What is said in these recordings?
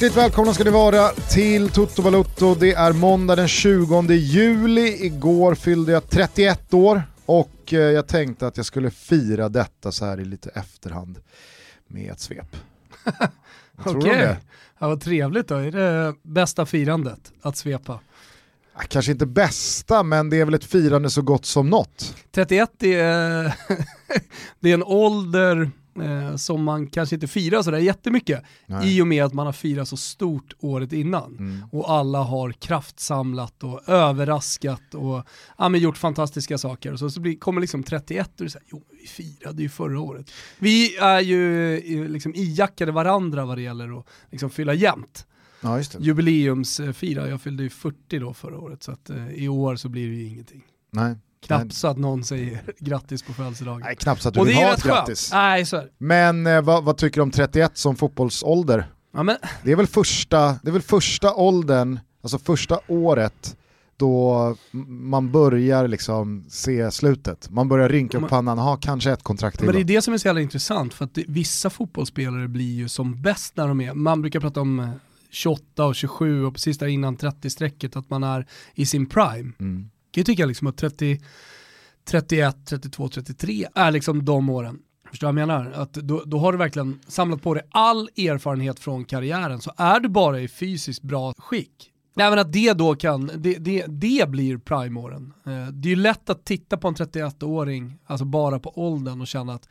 Hjärtligt välkomna ska ni vara till Toto Balutto. Det är måndag den 20 juli. Igår fyllde jag 31 år och eh, jag tänkte att jag skulle fira detta så här i lite efterhand med ett svep. Okej, okay. ja, vad trevligt då. Är det bästa firandet att svepa? Kanske inte bästa, men det är väl ett firande så gott som något. 31 är, det är en ålder eh, som man kanske inte firar sådär jättemycket Nej. i och med att man har firat så stort året innan. Mm. Och alla har kraftsamlat och överraskat och ja, men gjort fantastiska saker. Och så, så blir, kommer liksom 31 och det här, jo vi firade ju förra året. Vi är ju liksom ijackade varandra vad det gäller att liksom fylla jämnt. Ja, Jubileumsfira, jag fyllde ju 40 då förra året så att eh, i år så blir det ju ingenting. Nej. Knappt så att någon säger grattis på födelsedagen. Nej, knappt så att du vill ha ett grattis. Nej, så. Men eh, vad, vad, tycker du om 31 som fotbollsålder? Ja, men... det, är väl första, det är väl första åldern, alltså första året då man börjar liksom se slutet. Man börjar rynka upp pannan, ha kanske ett kontrakt till. Men det är det som är så jävla intressant, för att det, vissa fotbollsspelare blir ju som bäst när de är, man brukar prata om 28 och 27 och precis där innan 30-strecket att man är i sin prime. Mm kan ju tycka liksom att 30, 31, 32, 33 är liksom de åren. Förstår du vad jag menar? Att då, då har du verkligen samlat på dig all erfarenhet från karriären, så är du bara i fysiskt bra skick, Nej men att det då kan, det, det, det blir prime-åren. Eh, det är ju lätt att titta på en 31-åring, alltså bara på åldern och känna att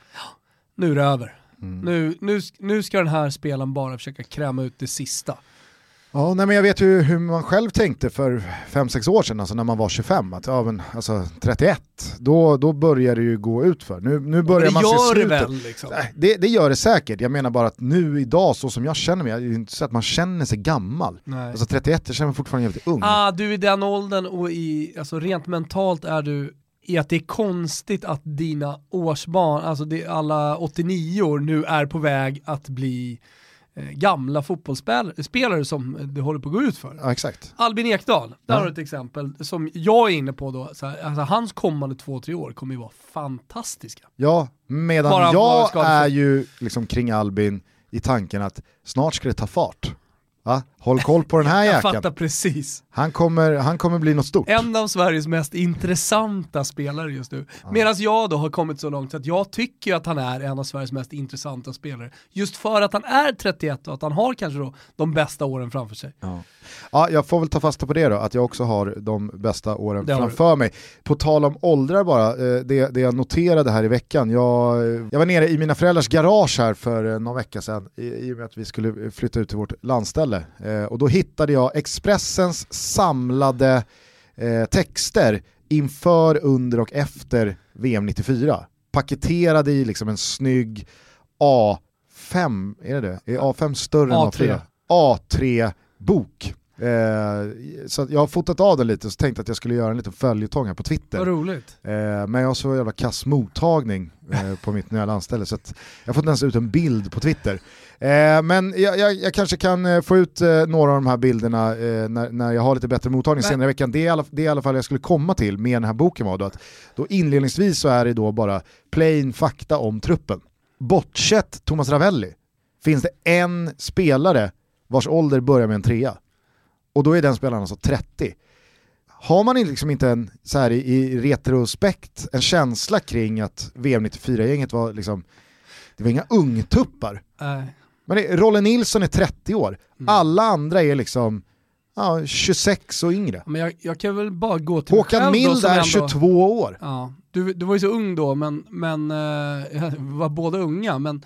nu är det över. Mm. Nu, nu, nu ska den här spelaren bara försöka kräma ut det sista. Ja, nej, men jag vet ju hur man själv tänkte för 5-6 år sedan, alltså när man var 25, att ja, men, alltså, 31, då, då börjar det ju gå ut för. Nu, nu börjar det man se slutet. Det, väl, liksom. det, det, gör det säkert, jag menar bara att nu idag, så som jag känner mig, det är inte så att man känner sig gammal. Nej. Alltså 31, jag känner mig fortfarande jävligt ung. Ah, du är i den åldern och i, alltså, rent mentalt är du i att det är konstigt att dina årsbarn, alltså det, alla 89 år nu är på väg att bli gamla fotbollsspelare som det håller på att gå ut för. Ja, exakt. Albin Ekdal, där ja. har du ett exempel som jag är inne på då. Här, alltså, hans kommande två, tre år kommer ju vara fantastiska. Ja, medan Bara jag är ju liksom kring Albin i tanken att snart ska det ta fart. Va? Håll koll på den här jäkeln. Jag fattar precis. Han kommer, han kommer bli något stort. En av Sveriges mest intressanta spelare just nu. Ja. Medan jag då har kommit så långt att jag tycker att han är en av Sveriges mest intressanta spelare. Just för att han är 31 och att han har kanske då de bästa åren framför sig. Ja. Ja, jag får väl ta fasta på det då, att jag också har de bästa åren det framför mig. På tal om åldrar bara, eh, det, det jag noterade här i veckan, jag, jag var nere i mina föräldrars garage här för eh, någon vecka sedan i, i och med att vi skulle flytta ut till vårt landställe. Eh, och då hittade jag Expressens samlade texter inför, under och efter VM 94. Paketerade i liksom en snygg A5, är det det? Är A5 större A3. än A4? A3-bok. Eh, så jag har fotat av den lite och tänkte att jag skulle göra en liten följetong här på Twitter. Vad roligt. Eh, men jag har så jävla kass mottagning eh, på mitt nya landställe så jag har fått ens ut en bild på Twitter. Eh, men jag, jag, jag, kanske kan eh, få ut eh, några av de här bilderna när, när jag har lite bättre mottagning men... senare i veckan. Det är, alla, det är i alla fall jag skulle komma till med den här boken var då att då inledningsvis så är det då bara plain fakta om truppen. Bortsett Thomas Ravelli finns det en spelare vars ålder börjar med en trea och då är den spelaren alltså 30. Har man liksom inte en, så här i, retrospekt, en känsla kring att VM 94-gänget var liksom, det var inga ungtuppar. Äh. Men det, Rolle Nilsson är 30 år, mm. alla andra är liksom ja, 26 och yngre. Men jag, jag kan väl bara gå till Håkan Mild är 22 år. Ja, du, du var ju så ung då, men, men uh, var båda unga, men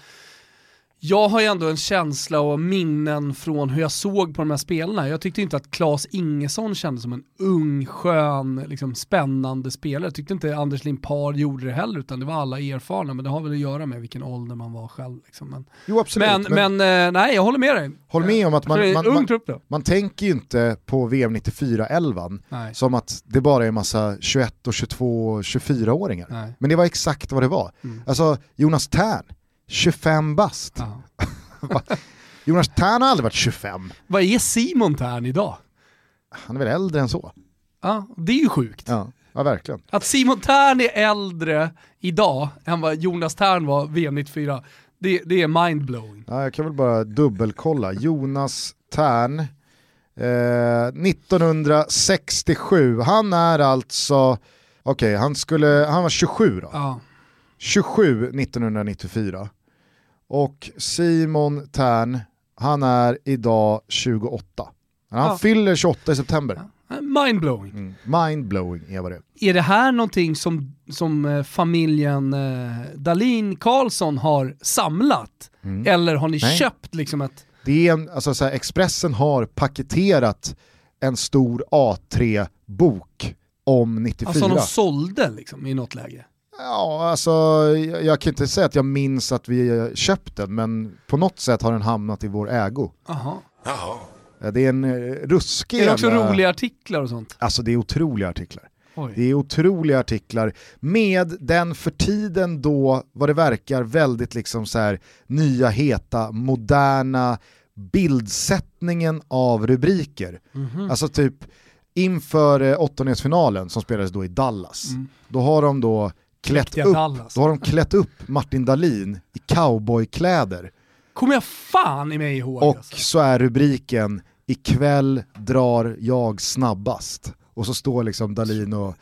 jag har ju ändå en känsla och minnen från hur jag såg på de här spelarna. Jag tyckte inte att Claes Ingesson kändes som en ung, skön, liksom spännande spelare. Jag tyckte inte Anders Limpar gjorde det heller, utan det var alla erfarna, men det har väl att göra med vilken ålder man var själv. Liksom. Men, jo absolut. Men, men, men eh, nej, jag håller med dig. Håll med om att man, man, man, man, tänker ju inte på VM 94-11 som att det bara är massa 21 och 22 och 24-åringar. Men det var exakt vad det var. Mm. Alltså Jonas Tern, 25 bast. Jonas Tern har aldrig varit 25. Vad är Simon Tern idag? Han är väl äldre än så? Ja, det är ju sjukt. Ja, ja verkligen. Att Simon Tern är äldre idag än vad Jonas Tern var VM 94, Det, det är mindblowing. Ja, jag kan väl bara dubbelkolla. Jonas Tern, eh, 1967, han är alltså, okej okay, han var 27 då. Ja. 27 1994. Och Simon Tern, han är idag 28. Han ja. fyller 28 i september. Mindblowing. Mm. Mindblowing är vad det är. Är det här någonting som, som eh, familjen eh, Dalin Karlsson har samlat? Mm. Eller har ni Nej. köpt liksom ett... Det är en, alltså så här, Expressen har paketerat en stor A3-bok om 94. Alltså de sålde liksom i något läge? Ja, alltså jag, kan inte säga att jag minns att vi köpt den, men på något sätt har den hamnat i vår ägo. Aha. Jaha. Det är en eh, ruskig Är det också jävla... roliga artiklar och sånt? Alltså det är otroliga artiklar. Oj. Det är otroliga artiklar med den för tiden då, vad det verkar, väldigt liksom så här nya, heta, moderna bildsättningen av rubriker. Mm -hmm. Alltså typ inför eh, åttondelsfinalen som spelades då i Dallas, mm. då har de då klätt upp, då har de klätt upp Martin Dahlin i cowboykläder. Kommer jag fan i mig ihåg. Och alltså. så är rubriken ikväll drar jag snabbast. Och så står liksom Dalin och,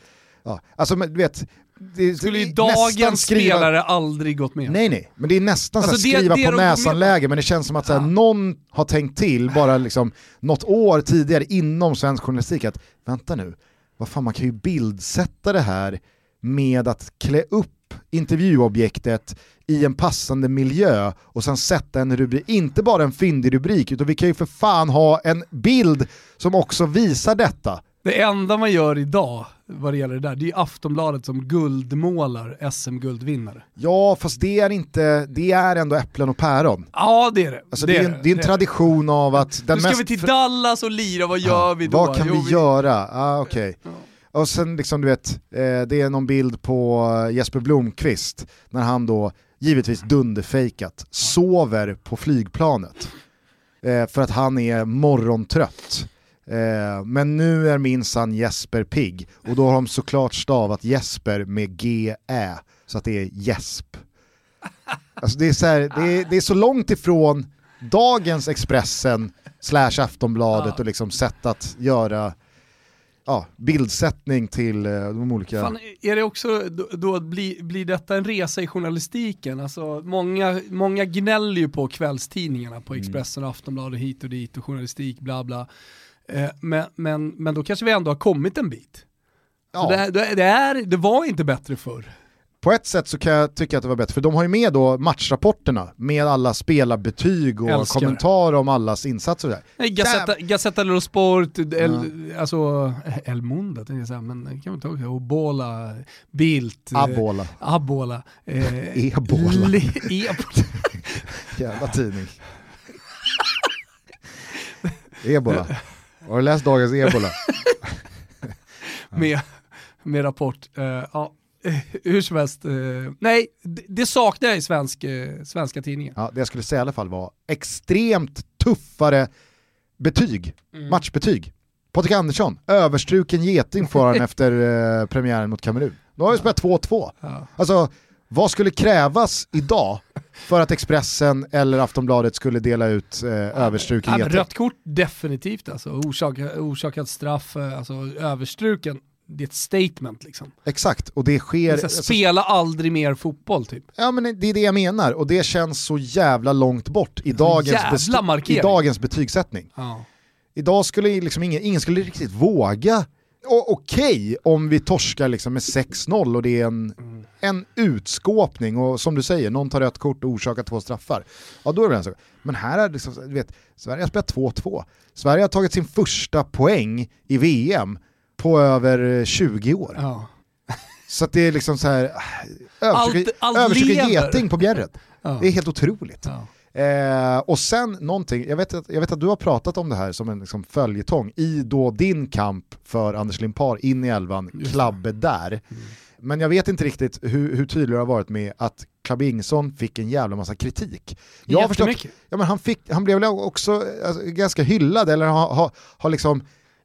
ja, alltså men, du vet, det skulle ju dagens skriva... spelare aldrig gått med Nej nej, men det är nästan alltså, så skriva det, det på näsan-läge, men det känns som att så här, ja. någon har tänkt till bara liksom något år tidigare inom svensk journalistik att vänta nu, vad fan man kan ju bildsätta det här med att klä upp intervjuobjektet i en passande miljö och sen sätta en rubrik, inte bara en fyndig rubrik, utan vi kan ju för fan ha en bild som också visar detta. Det enda man gör idag vad det gäller det där, det är Aftonbladet som guldmålar SM-guldvinnare. Ja, fast det är inte, det är ändå äpplen och päron. Ja det är det. Alltså, det, är, en, det är en det tradition är. av att... Den nu ska mest... vi till Dallas och lira, vad gör ja, vi då? Vad kan jo, vi, göra? Ah, okay. ja. Och sen liksom du vet, eh, det är någon bild på Jesper Blomqvist när han då, givetvis dunderfejkat, sover på flygplanet. Eh, för att han är morgontrött. Eh, men nu är minsann Jesper pigg och då har de såklart stavat Jesper med G-Ä så att det är Jesp. Alltså det är så, här, det är, det är så långt ifrån dagens Expressen slash Aftonbladet och liksom sätt att göra ja, bildsättning till eh, de olika... Fan, är det också, då, då blir, blir detta en resa i journalistiken? Alltså, många, många gnäller ju på kvällstidningarna, på mm. Expressen och Aftonbladet hit och dit och journalistik, bla bla. Eh, men, men, men då kanske vi ändå har kommit en bit. Ja. Det, det, är, det var inte bättre förr på ett sätt så kan jag tycka att det var bättre, för de har ju med då matchrapporterna med alla spelarbetyg och Älskar. kommentarer om allas insatser. Och där. Gazzetta, Gazzetta dello Sport, El, ja. alltså El Mundo tänkte jag säga, men kan man ta också, Obola, Bildt, eh, Abola. Eh, Abola. Eh, Ebola. Ebola. Jävla tidning. Ebola. Har du läst dagens Ebola? med, med rapport. Uh, ja, hur som helst, eh, nej, det, saknar jag i svensk, eh, svenska tidningar. Ja, det jag skulle säga i alla fall var extremt tuffare betyg, mm. matchbetyg. Patrik Andersson, överstruken geting får han efter eh, premiären mot Kamerun. Då har vi spelat 2-2. Ja. Alltså, vad skulle krävas idag för att Expressen eller Aftonbladet skulle dela ut eh, överstruken geting? Rött kort definitivt alltså, orsakat, orsakat straff, eh, alltså överstruken det är ett statement liksom. Exakt, och det sker... Det alltså, spela aldrig mer fotboll typ. Ja men det är det jag menar, och det känns så jävla långt bort i dagens, i dagens betygssättning. Ja. Idag skulle liksom ingen, ingen skulle riktigt våga Okej okay, om vi torskar liksom med 6-0 och det är en, mm. en utskåpning och som du säger, någon tar rött kort och orsakar två straffar. Ja då är det en sak. Men här är det liksom, du vet, Sverige har spelat 2-2. Sverige har tagit sin första poäng i VM på över 20 år. Ja. Så det är liksom så här, överförsöka geting på bjärret. Ja. Det är helt otroligt. Ja. Eh, och sen någonting, jag vet, att, jag vet att du har pratat om det här som en liksom, följetong i då din kamp för Anders Limpar in i elvan, Klabbe där. Mm. Men jag vet inte riktigt hur, hur tydlig du har varit med att Klabbe Ingsson fick en jävla massa kritik. Jag har förstått, ja, men han, fick, han blev väl också alltså, ganska hyllad eller har, har, har liksom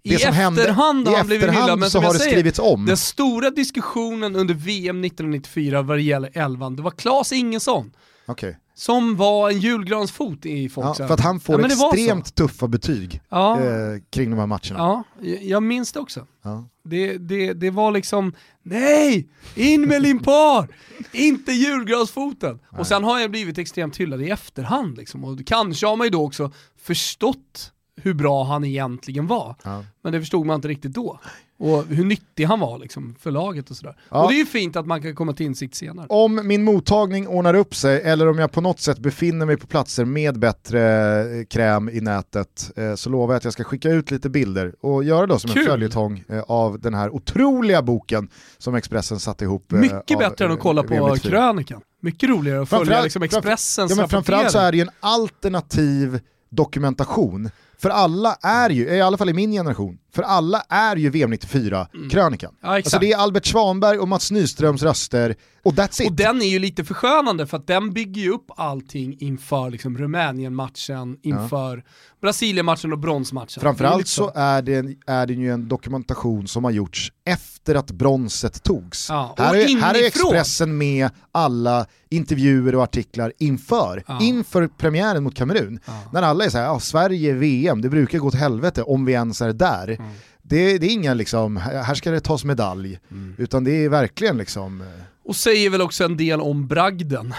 det I som efterhand har han blivit hyllad, men så har det säger, skrivits om. Den stora diskussionen under VM 1994 vad det gäller elvan, det var Klas Ingesson Okay. Som var en julgransfot i folks ja, För att han får ja, extremt tuffa betyg ja. eh, kring de här matcherna. Ja, jag minns det också. Ja. Det, det, det var liksom, nej, in med Limpar, inte julgransfoten. Nej. Och sen har jag blivit extremt hyllad i efterhand liksom. Och kanske har man ju då också förstått hur bra han egentligen var. Ja. Men det förstod man inte riktigt då. Och hur nyttig han var liksom, för laget och sådär. Ja. Och det är ju fint att man kan komma till insikt senare. Om min mottagning ordnar upp sig eller om jag på något sätt befinner mig på platser med bättre eh, kräm i nätet eh, så lovar jag att jag ska skicka ut lite bilder och göra det som Kul. en följetong eh, av den här otroliga boken som Expressen satte ihop. Mycket bättre än att kolla på krönikan. Mycket roligare att följa liksom Expressens ja, men Framförallt så är det ju en alternativ dokumentation för alla är ju, i alla fall i min generation, för alla är ju VM 94-krönikan. Mm. Ja, alltså det är Albert Svanberg och Mats Nyströms röster, och that's it. Och den är ju lite förskönande för att den bygger ju upp allting inför liksom Rumänien-matchen, inför ja. Brasilien-matchen och bronsmatchen. Framförallt liksom... så är det, är det ju en dokumentation som har gjorts efter att bronset togs. Ja, här, är, här är Expressen med alla intervjuer och artiklar inför, inför premiären mot Kamerun. När alla är såhär, ja, Sverige VM, det brukar gå åt helvete om vi ens är där. Mm. Det, det, är inga liksom, här ska det tas medalj, mm. utan det är verkligen liksom eh, och säger väl också en del om bragden.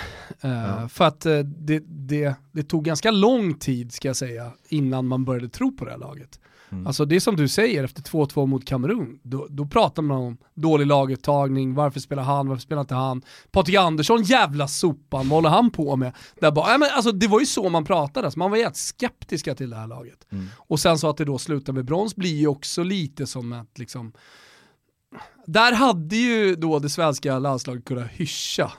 Uh, ja. För att uh, det, det, det, tog ganska lång tid ska jag säga innan man började tro på det här laget. Mm. Alltså det som du säger, efter 2-2 mot Kamerun, då, då pratar man om dålig laguttagning, varför spelar han, varför spelar inte han? Patrik Andersson, jävla sopan, vad håller han på med? Där bara, äh, men alltså, det var ju så man pratade, alltså, man var jävligt skeptiska till det här laget. Mm. Och sen så att det då slutar med brons blir ju också lite som att liksom, där hade ju då det svenska landslaget kunnat hyscha.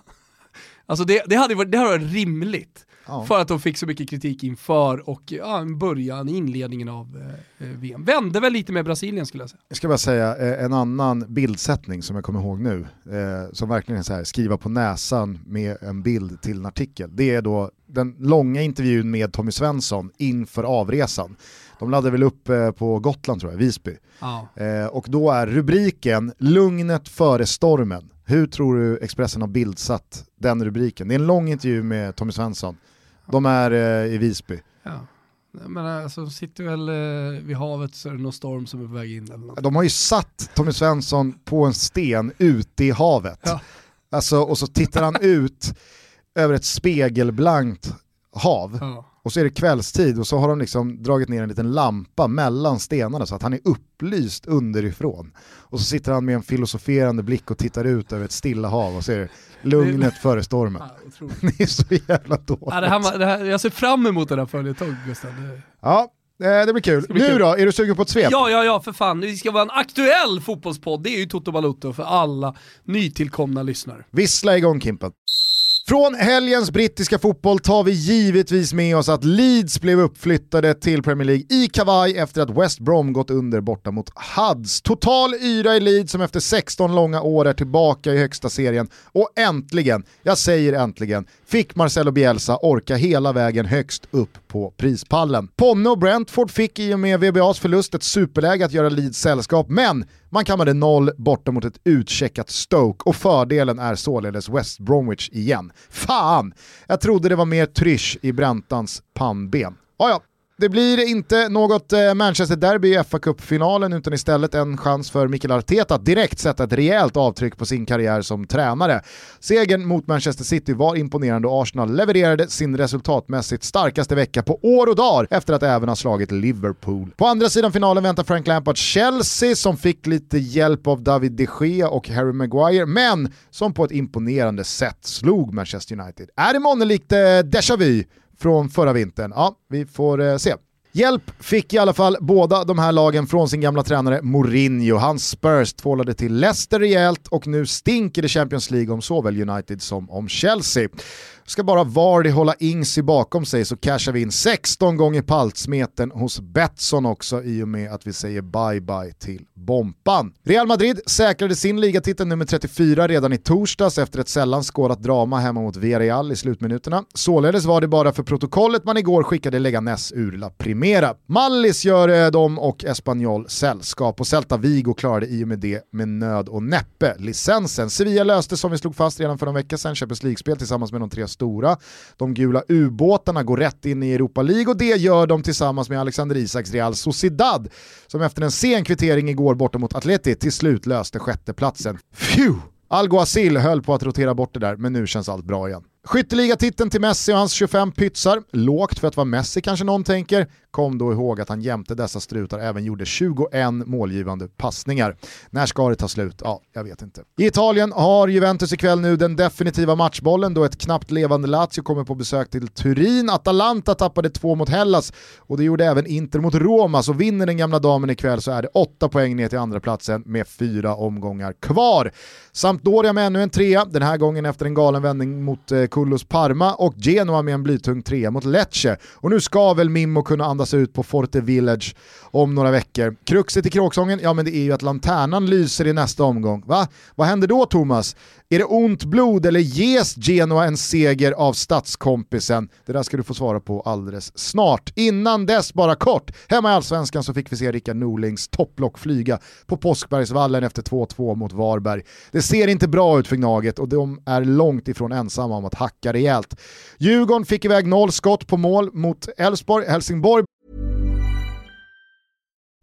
Alltså det, det hade varit, det hade varit rimligt. Ja. För att de fick så mycket kritik inför och ja, början, inledningen av eh, eh VM. Vände väl lite med Brasilien skulle jag säga. Jag ska bara säga eh, en annan bildsättning som jag kommer ihåg nu, eh, som verkligen är så här, skriva på näsan med en bild till en artikel. Det är då den långa intervjun med Tommy Svensson inför avresan. De laddade väl upp eh, på Gotland tror jag, Visby. Ja. Eh, och då är rubriken “Lugnet före stormen”. Hur tror du Expressen har bildsatt den rubriken? Det är en lång intervju med Tommy Svensson. De är eh, i Visby. Ja. Men alltså, sitter väl eh, vid havet så är det någon storm som är på väg in eller något. De har ju satt Tommy Svensson på en sten ute i havet. Ja. Alltså, och så tittar han ut över ett spegelblankt hav. Ja. Och så är det kvällstid och så har de liksom dragit ner en liten lampa mellan stenarna så att han är upplyst underifrån. Och så sitter han med en filosoferande blick och tittar ut över ett stilla hav och ser lugnet det... före stormen. Ja, det är så jävla dåligt. Ja, det här, det här, jag ser fram emot den här följetongen Gustav. Ja, eh, det blir kul. Det bli nu kul. då, är du sugen på ett svep? Ja, ja, ja, för fan. Det ska vara en aktuell fotbollspodd. Det är ju Toto Balutto för alla nytillkomna lyssnare. Vissla igång Kimpen. Från helgens brittiska fotboll tar vi givetvis med oss att Leeds blev uppflyttade till Premier League i kavaj efter att West Brom gått under borta mot Huds. Total yra i Leeds som efter 16 långa år är tillbaka i högsta serien och äntligen, jag säger äntligen, fick Marcelo Bielsa orka hela vägen högst upp på prispallen. Ponne och Brentford fick i och med VBAs förlust ett superläge att göra Leeds sällskap, men man kammade noll borta mot ett utcheckat Stoke och fördelen är således West Bromwich igen. Fan! Jag trodde det var mer trysch i Bräntans pannben. Ah, ja, det blir inte något eh, Manchester-derby i fa Cup-finalen utan istället en chans för Mikael Arteta att direkt sätta ett rejält avtryck på sin karriär som tränare. Segern mot Manchester City var imponerande och Arsenal levererade sin resultatmässigt starkaste vecka på år och dagar efter att även ha slagit Liverpool. På andra sidan finalen väntar Frank Lampard Chelsea som fick lite hjälp av David de Gea och Harry Maguire men som på ett imponerande sätt slog Manchester United. Är det månne likt eh, déjà vu från förra vintern? Ja, vi får eh, se. Hjälp fick i alla fall båda de här lagen från sin gamla tränare Mourinho. Hans Spurs tvålade till Leicester rejält och nu stinker det Champions League om såväl United som om Chelsea. Ska bara Vardy hålla Ingsi bakom sig så cashar vi in 16 gånger paltsmeten hos Betsson också i och med att vi säger bye-bye till Bompan. Real Madrid säkrade sin ligatitel nummer 34 redan i torsdags efter ett sällan skådat drama hemma mot Villarreal i slutminuterna. Således var det bara för protokollet man igår skickade Leganes ur La Primera. Mallis gör dem och Espanyol sällskap och Celta Vigo klarade i och med det med nöd och näppe licensen. Sevilla löste som vi slog fast redan för en vecka sedan Champions League-spel tillsammans med de tre stora. De gula ubåtarna går rätt in i Europa League och det gör de tillsammans med Alexander Isaks Real Sociedad som efter en sen kvittering igår borta mot Atleti till slut löste sjätteplatsen. Phew! Alguacil höll på att rotera bort det där, men nu känns allt bra igen. Skytteligatiteln till Messi och hans 25 pytsar, lågt för att vara Messi kanske någon tänker, kom då ihåg att han jämte dessa strutar även gjorde 21 målgivande passningar. När ska det ta slut? Ja, jag vet inte. I Italien har Juventus ikväll nu den definitiva matchbollen då ett knappt levande Lazio kommer på besök till Turin. Atalanta tappade två mot Hellas och det gjorde även Inter mot Roma, så vinner den gamla damen ikväll så är det åtta poäng ner till andra platsen med fyra omgångar kvar. Sampdoria med ännu en trea, den här gången efter en galen vändning mot eh, Kullos Parma och Genoa med en blytung trea mot Lecce. Och nu ska väl Mimmo kunna andas ut på Forte Village om några veckor. Kruxet i kråksången, ja men det är ju att lanternan lyser i nästa omgång. Va? Vad händer då Thomas? Är det ont blod eller ges Genoa en seger av statskompisen? Det där ska du få svara på alldeles snart. Innan dess, bara kort, hemma i Allsvenskan så fick vi se Rickard Norlings topplock flyga på Påskbergsvallen efter 2-2 mot Varberg. Det ser inte bra ut för Gnaget och de är långt ifrån ensamma om att hacka rejält. Djurgården fick iväg noll skott på mål mot Elfsborg, Helsingborg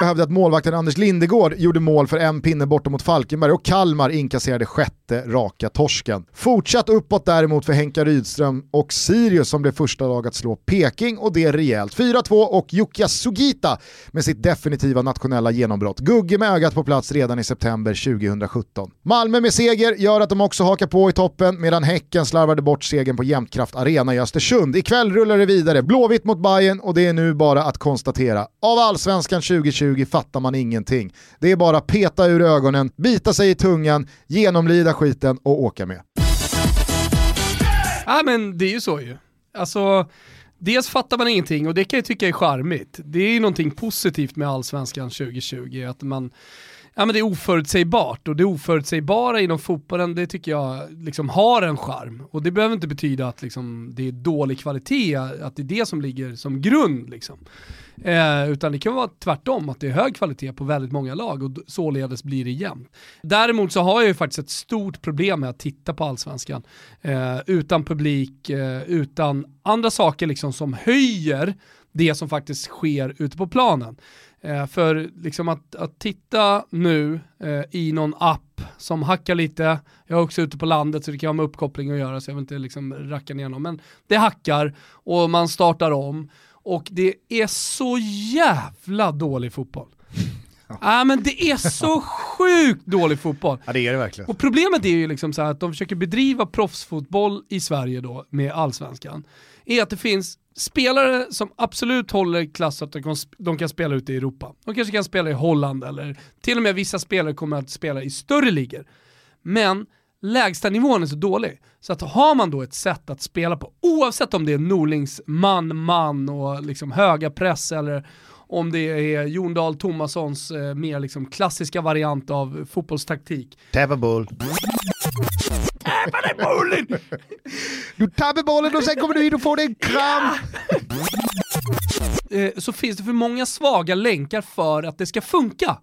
behövde att målvakten Anders Lindegård gjorde mål för en pinne borta mot Falkenberg och Kalmar inkasserade sjätte raka torsken. Fortsatt uppåt däremot för Henka Rydström och Sirius som blev första lag att slå Peking och det rejält. 4-2 och Jukka Sugita med sitt definitiva nationella genombrott. Gugge med ögat på plats redan i september 2017. Malmö med seger gör att de också hakar på i toppen medan Häcken slarvade bort segern på Jämtkraft Arena i Östersund. Ikväll rullar det vidare, Blåvitt mot Bayern och det är nu bara att konstatera. Av Allsvenskan 2020 20 fattar man ingenting. Det är bara peta ur ögonen, bita sig i tungan, genomlida skiten och åka med. Ja men det är ju så ju. Alltså, dels fattar man ingenting och det kan jag tycka är charmigt. Det är ju någonting positivt med allsvenskan 2020, att man ja, men det är oförutsägbart och det oförutsägbara inom fotbollen det tycker jag liksom har en charm. Och det behöver inte betyda att liksom, det är dålig kvalitet, att det är det som ligger som grund. Liksom. Eh, utan det kan vara tvärtom, att det är hög kvalitet på väldigt många lag och således blir det jämnt. Däremot så har jag ju faktiskt ett stort problem med att titta på allsvenskan eh, utan publik, eh, utan andra saker liksom som höjer det som faktiskt sker ute på planen. Eh, för liksom att, att titta nu eh, i någon app som hackar lite, jag är också ute på landet så det kan ha med uppkoppling att göra så jag vill inte liksom racka ner någon, men det hackar och man startar om och det är så jävla dålig fotboll. Ja ah, men det är så sjukt dålig fotboll. Ja det är det verkligen. Och problemet är ju liksom så att de försöker bedriva proffsfotboll i Sverige då med allsvenskan. Är att det finns spelare som absolut håller klass att de kan, spela ute i Europa. De kanske kan spela i Holland eller till och med vissa spelare kommer att spela i större ligor. Men lägsta nivån är så dålig. Så att har man då ett sätt att spela på, oavsett om det är Norlings man-man och liksom höga press eller om det är Jon Dahl Tomassons eh, mer liksom klassiska variant av fotbollstaktik. Tävla boll. Dig bollen! Du tappar bollen och sen kommer du in och får dig en kram. Eh, så finns det för många svaga länkar för att det ska funka.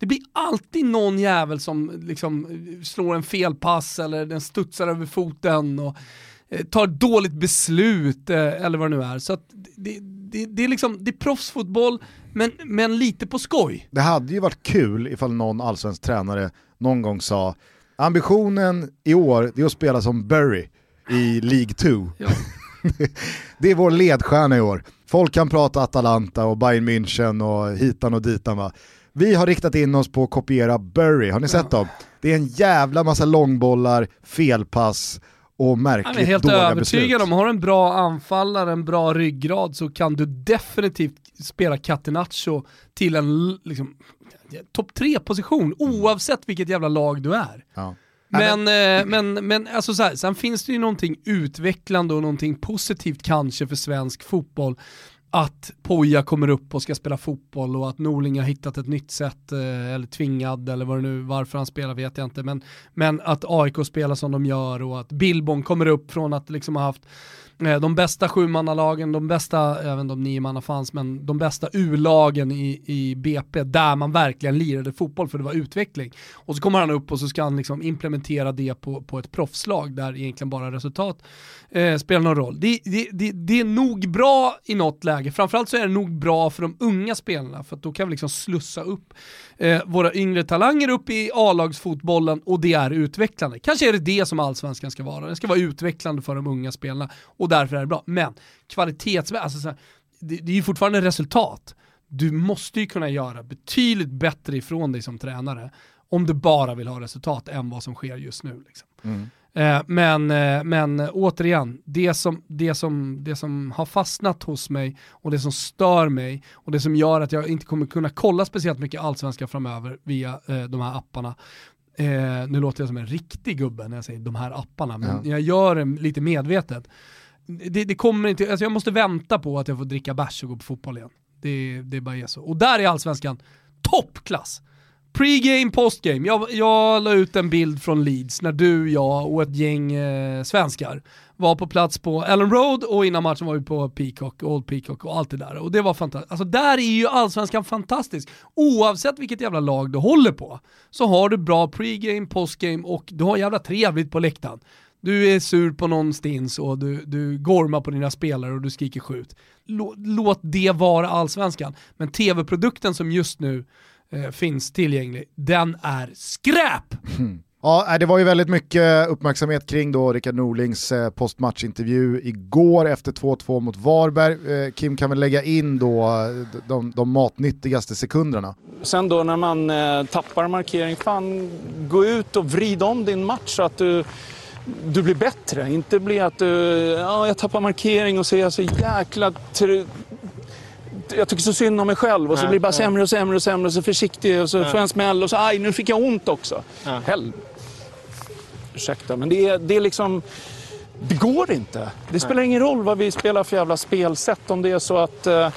Det blir alltid någon jävel som liksom slår en felpass eller den studsar över foten och eh, tar ett dåligt beslut eh, eller vad det nu är. Så det, det, det, är liksom, det är proffsfotboll men, men lite på skoj. Det hade ju varit kul ifall någon allsvensk tränare någon gång sa ambitionen i år är att spela som Burry i League 2. Ja. det är vår ledstjärna i år. Folk kan prata Atalanta och Bayern München och hitan och ditan va. Vi har riktat in oss på att kopiera Burry, har ni sett dem? Det är en jävla massa långbollar, felpass och märkligt Jag är helt dåliga övertygad beslut. om, har en bra anfallare, en bra ryggrad så kan du definitivt spela Catenaccio till en liksom, topp tre position oavsett vilket jävla lag du är. Ja. Men, eh, men, men alltså så här, sen finns det ju någonting utvecklande och någonting positivt kanske för svensk fotboll att Poja kommer upp och ska spela fotboll och att Norling har hittat ett nytt sätt, eh, eller tvingad eller vad det nu, varför han spelar vet jag inte, men, men att AIK spelar som de gör och att Billborn kommer upp från att liksom ha haft Eh, de bästa sjumannalagen, de bästa, även de nio manna fanns, men de bästa U-lagen i, i BP där man verkligen lirade fotboll för det var utveckling. Och så kommer han upp och så ska han liksom implementera det på, på ett proffslag där egentligen bara resultat eh, spelar någon roll. Det, det, det, det, är nog bra i något läge, framförallt så är det nog bra för de unga spelarna för då kan vi liksom slussa upp eh, våra yngre talanger upp i A-lagsfotbollen och det är utvecklande. Kanske är det det som allsvenskan ska vara, Den ska vara utvecklande för de unga spelarna och därför är det bra. Men kvalitetsmässigt, alltså, det, det är ju fortfarande resultat. Du måste ju kunna göra betydligt bättre ifrån dig som tränare om du bara vill ha resultat än vad som sker just nu. Liksom. Mm. Eh, men, eh, men återigen, det som, det, som, det som har fastnat hos mig och det som stör mig och det som gör att jag inte kommer kunna kolla speciellt mycket allsvenska framöver via eh, de här apparna, Eh, nu låter jag som en riktig gubbe när jag säger de här apparna, men ja. jag gör det lite medvetet. Det, det, kommer inte, alltså jag måste vänta på att jag får dricka bärs och gå på fotboll igen. Det, det bara är så. Och där är allsvenskan toppklass. Pre-game, postgame. Jag, jag la ut en bild från Leeds när du, jag och ett gäng eh, svenskar var på plats på Ellen Road och innan matchen var vi på Peacock, Old Peacock och allt det där. Och det var fantastiskt. Alltså där är ju allsvenskan fantastisk. Oavsett vilket jävla lag du håller på så har du bra pre-game, postgame och du har jävla trevligt på läktaren. Du är sur på någon stins och du, du gormar på dina spelare och du skriker skjut. Låt det vara allsvenskan. Men tv-produkten som just nu eh, finns tillgänglig, den är skräp! Mm. Ja, det var ju väldigt mycket uppmärksamhet kring då Rickard Norlings eh, postmatchintervju igår efter 2-2 mot Varberg. Eh, Kim kan väl lägga in då de, de matnyttigaste sekunderna. Sen då när man eh, tappar markering, fan gå ut och vrid om din match så att du du blir bättre. Inte bli att du, ja, jag tappar markering och så är jag så jäkla jag tycker så synd om mig själv och så blir det bara sämre och sämre och sämre och så försiktig och så får jag en smäll och så aj, nu fick jag ont också. Ja. Hell. Ursäkta, men det är, det är liksom... Det går inte. Det spelar ingen roll vad vi spelar för jävla spelsätt om det är så att Uh,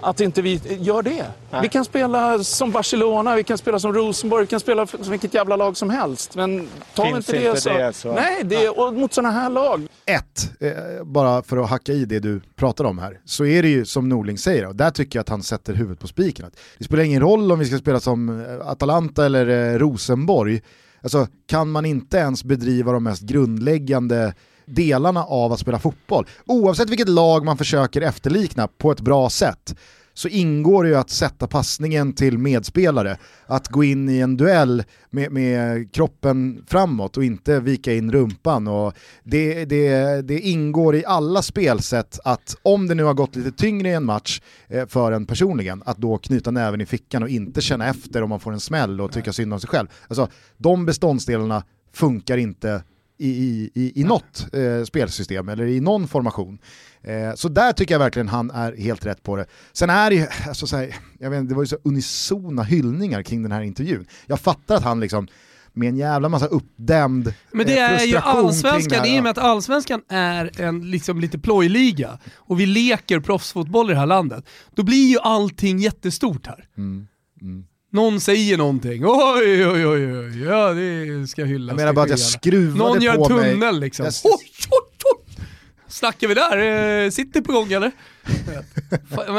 att inte vi gör det. Nej. Vi kan spela som Barcelona, vi kan spela som Rosenborg, vi kan spela som vilket jävla lag som helst. Men tar vi inte det, så... det så... Nej, det är, och mot sådana här lag. Ett, eh, bara för att hacka i det du pratar om här, så är det ju som Norling säger, och där tycker jag att han sätter huvudet på spiken. Det spelar ingen roll om vi ska spela som eh, Atalanta eller eh, Rosenborg. Alltså, kan man inte ens bedriva de mest grundläggande delarna av att spela fotboll. Oavsett vilket lag man försöker efterlikna på ett bra sätt så ingår det ju att sätta passningen till medspelare, att gå in i en duell med, med kroppen framåt och inte vika in rumpan. Och det, det, det, ingår i alla spelsätt att om det nu har gått lite tyngre i en match eh, för en personligen, att då knyta näven i fickan och inte känna efter om man får en smäll och tycka synd om sig själv. Alltså, de beståndsdelarna funkar inte i, i, i något eh, spelsystem eller i någon formation. Eh, så där tycker jag verkligen han är helt rätt på det. Sen är det ju, alltså, så här, jag vet, det var ju så unisona hyllningar kring den här intervjun. Jag fattar att han liksom med en jävla massa uppdämd Men det eh, är ju allsvenskan, i och med att allsvenskan är en liksom lite plojliga och vi leker proffsfotboll i det här landet, då blir ju allting jättestort här. Mm. Mm. Någon säger någonting, oj oj oj, oj. ja det ska hyllas. Jag menar bara att jag skruvade på mig. Någon gör en tunnel mig. liksom. Jag... Oj, oj, oj. Snackar vi där? Eh, sitter på gång eller?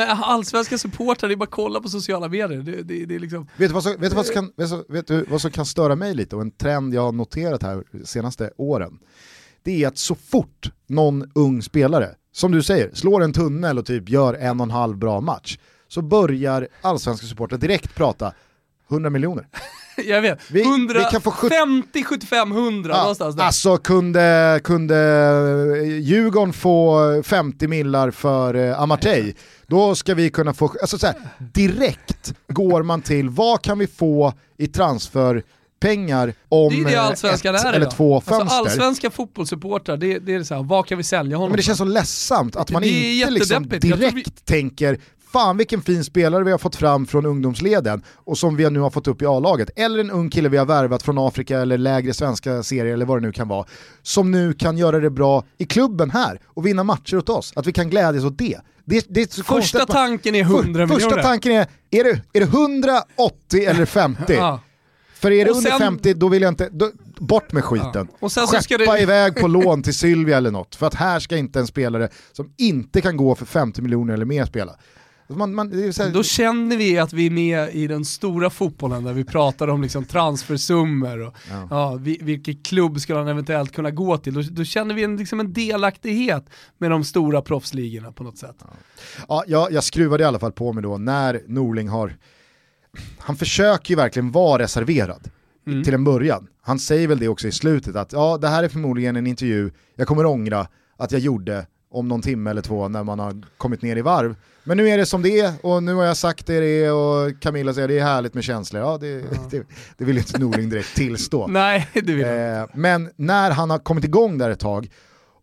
Allsvenska supportrar, det är bara att kolla på sociala medier. Det, det, det är liksom... vet, du vad som, vet, du vad som kan, vet du vad som kan störa mig lite och en trend jag har noterat här de senaste åren? Det är att så fort någon ung spelare, som du säger, slår en tunnel och typ gör en och en halv bra match, så börjar allsvenska supportrar direkt prata 100 miljoner. Jag vet, vi, 100, vi kan få 50, 75, 100 ja, någonstans där. Alltså kunde, kunde Djurgården få 50 millar för eh, Amartey, då ska vi kunna få, alltså så här, direkt går man till vad kan vi få i transfer pengar om det är det ett är eller två alltså, fönster. Alltså allsvenska fotbollssupportrar, det, det är så här, vad kan vi sälja honom Men det känns så ledsamt att man inte liksom direkt vi... tänker fan vilken fin spelare vi har fått fram från ungdomsleden och som vi nu har fått upp i A-laget. Eller en ung kille vi har värvat från Afrika eller lägre svenska serier eller vad det nu kan vara. Som nu kan göra det bra i klubben här och vinna matcher åt oss. Att vi kan glädjas åt det. det, det första tanken är 100 miljoner. Första tanken är, är det, är det 180 eller 50? ja. För är det och under sen, 50 då vill jag inte, då, bort med skiten. Ja. Och sen Skeppa det... iväg på lån till Sylvia eller något. För att här ska inte en spelare som inte kan gå för 50 miljoner eller mer spela. Man, man, här... Då känner vi att vi är med i den stora fotbollen där vi pratar om liksom transfersummor och ja. Ja, vilken klubb ska han eventuellt kunna gå till. Då, då känner vi en, liksom en delaktighet med de stora proffsligorna på något sätt. Ja, ja jag skruvade i alla fall på mig då när Norling har han försöker ju verkligen vara reserverad mm. till en början. Han säger väl det också i slutet att ja, det här är förmodligen en intervju jag kommer ångra att jag gjorde om någon timme eller två när man har kommit ner i varv. Men nu är det som det är och nu har jag sagt det, det och Camilla säger det är härligt med känslor. Ja, det, ja. det, det vill inte Norling direkt tillstå. Nej, det vill eh, Men när han har kommit igång där ett tag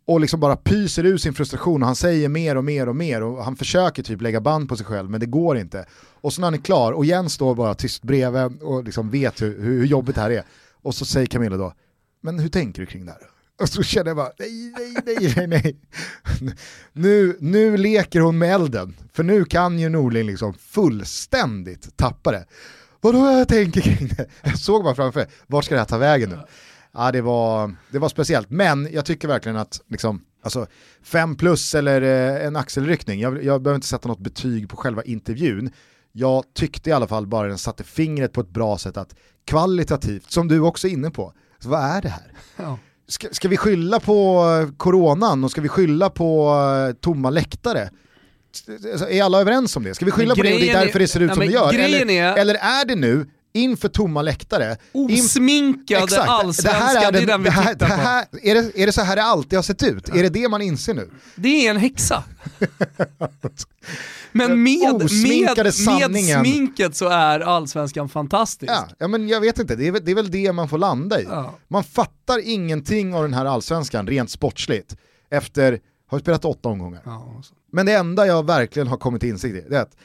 och liksom bara pyser ur sin frustration och han säger mer och mer och mer och han försöker typ lägga band på sig själv men det går inte. Och så när han är klar och Jens står bara tyst bredvid och liksom vet hur, hur jobbigt det här är. Och så säger Camilla då, men hur tänker du kring det här? Och så känner jag bara, nej, nej, nej, nej, nej. Nu, nu leker hon med elden, för nu kan ju Norling liksom fullständigt tappa det. Vadå jag tänker kring det? Jag såg bara framför mig, vart ska det här ta vägen nu? Ja, det var, det var speciellt, men jag tycker verkligen att liksom, alltså, fem plus eller eh, en axelryckning, jag, jag behöver inte sätta något betyg på själva intervjun, jag tyckte i alla fall bara den satte fingret på ett bra sätt att kvalitativt, som du också är inne på, så vad är det här? Ja. Ska, ska, vi skylla på coronan och ska vi skylla på uh, tomma läktare? Alltså, är alla överens om det? Ska vi skylla på det och det är därför det ser ut som det gör? Eller är... eller är det nu inför tomma läktare. Osminkade Exakt. allsvenskan, det, är den vi tittar det här, på. Är det, är det så här det alltid har sett ut? Ja. Är det det man inser nu? Det är en häxa. men med, med, med sminket så är allsvenskan fantastisk. Ja, ja men jag vet inte, det är, det är väl det man får landa i. Ja. Man fattar ingenting av den här allsvenskan rent sportsligt efter, har vi spelat åtta omgångar. Men det enda jag verkligen har kommit till insikt i, det är att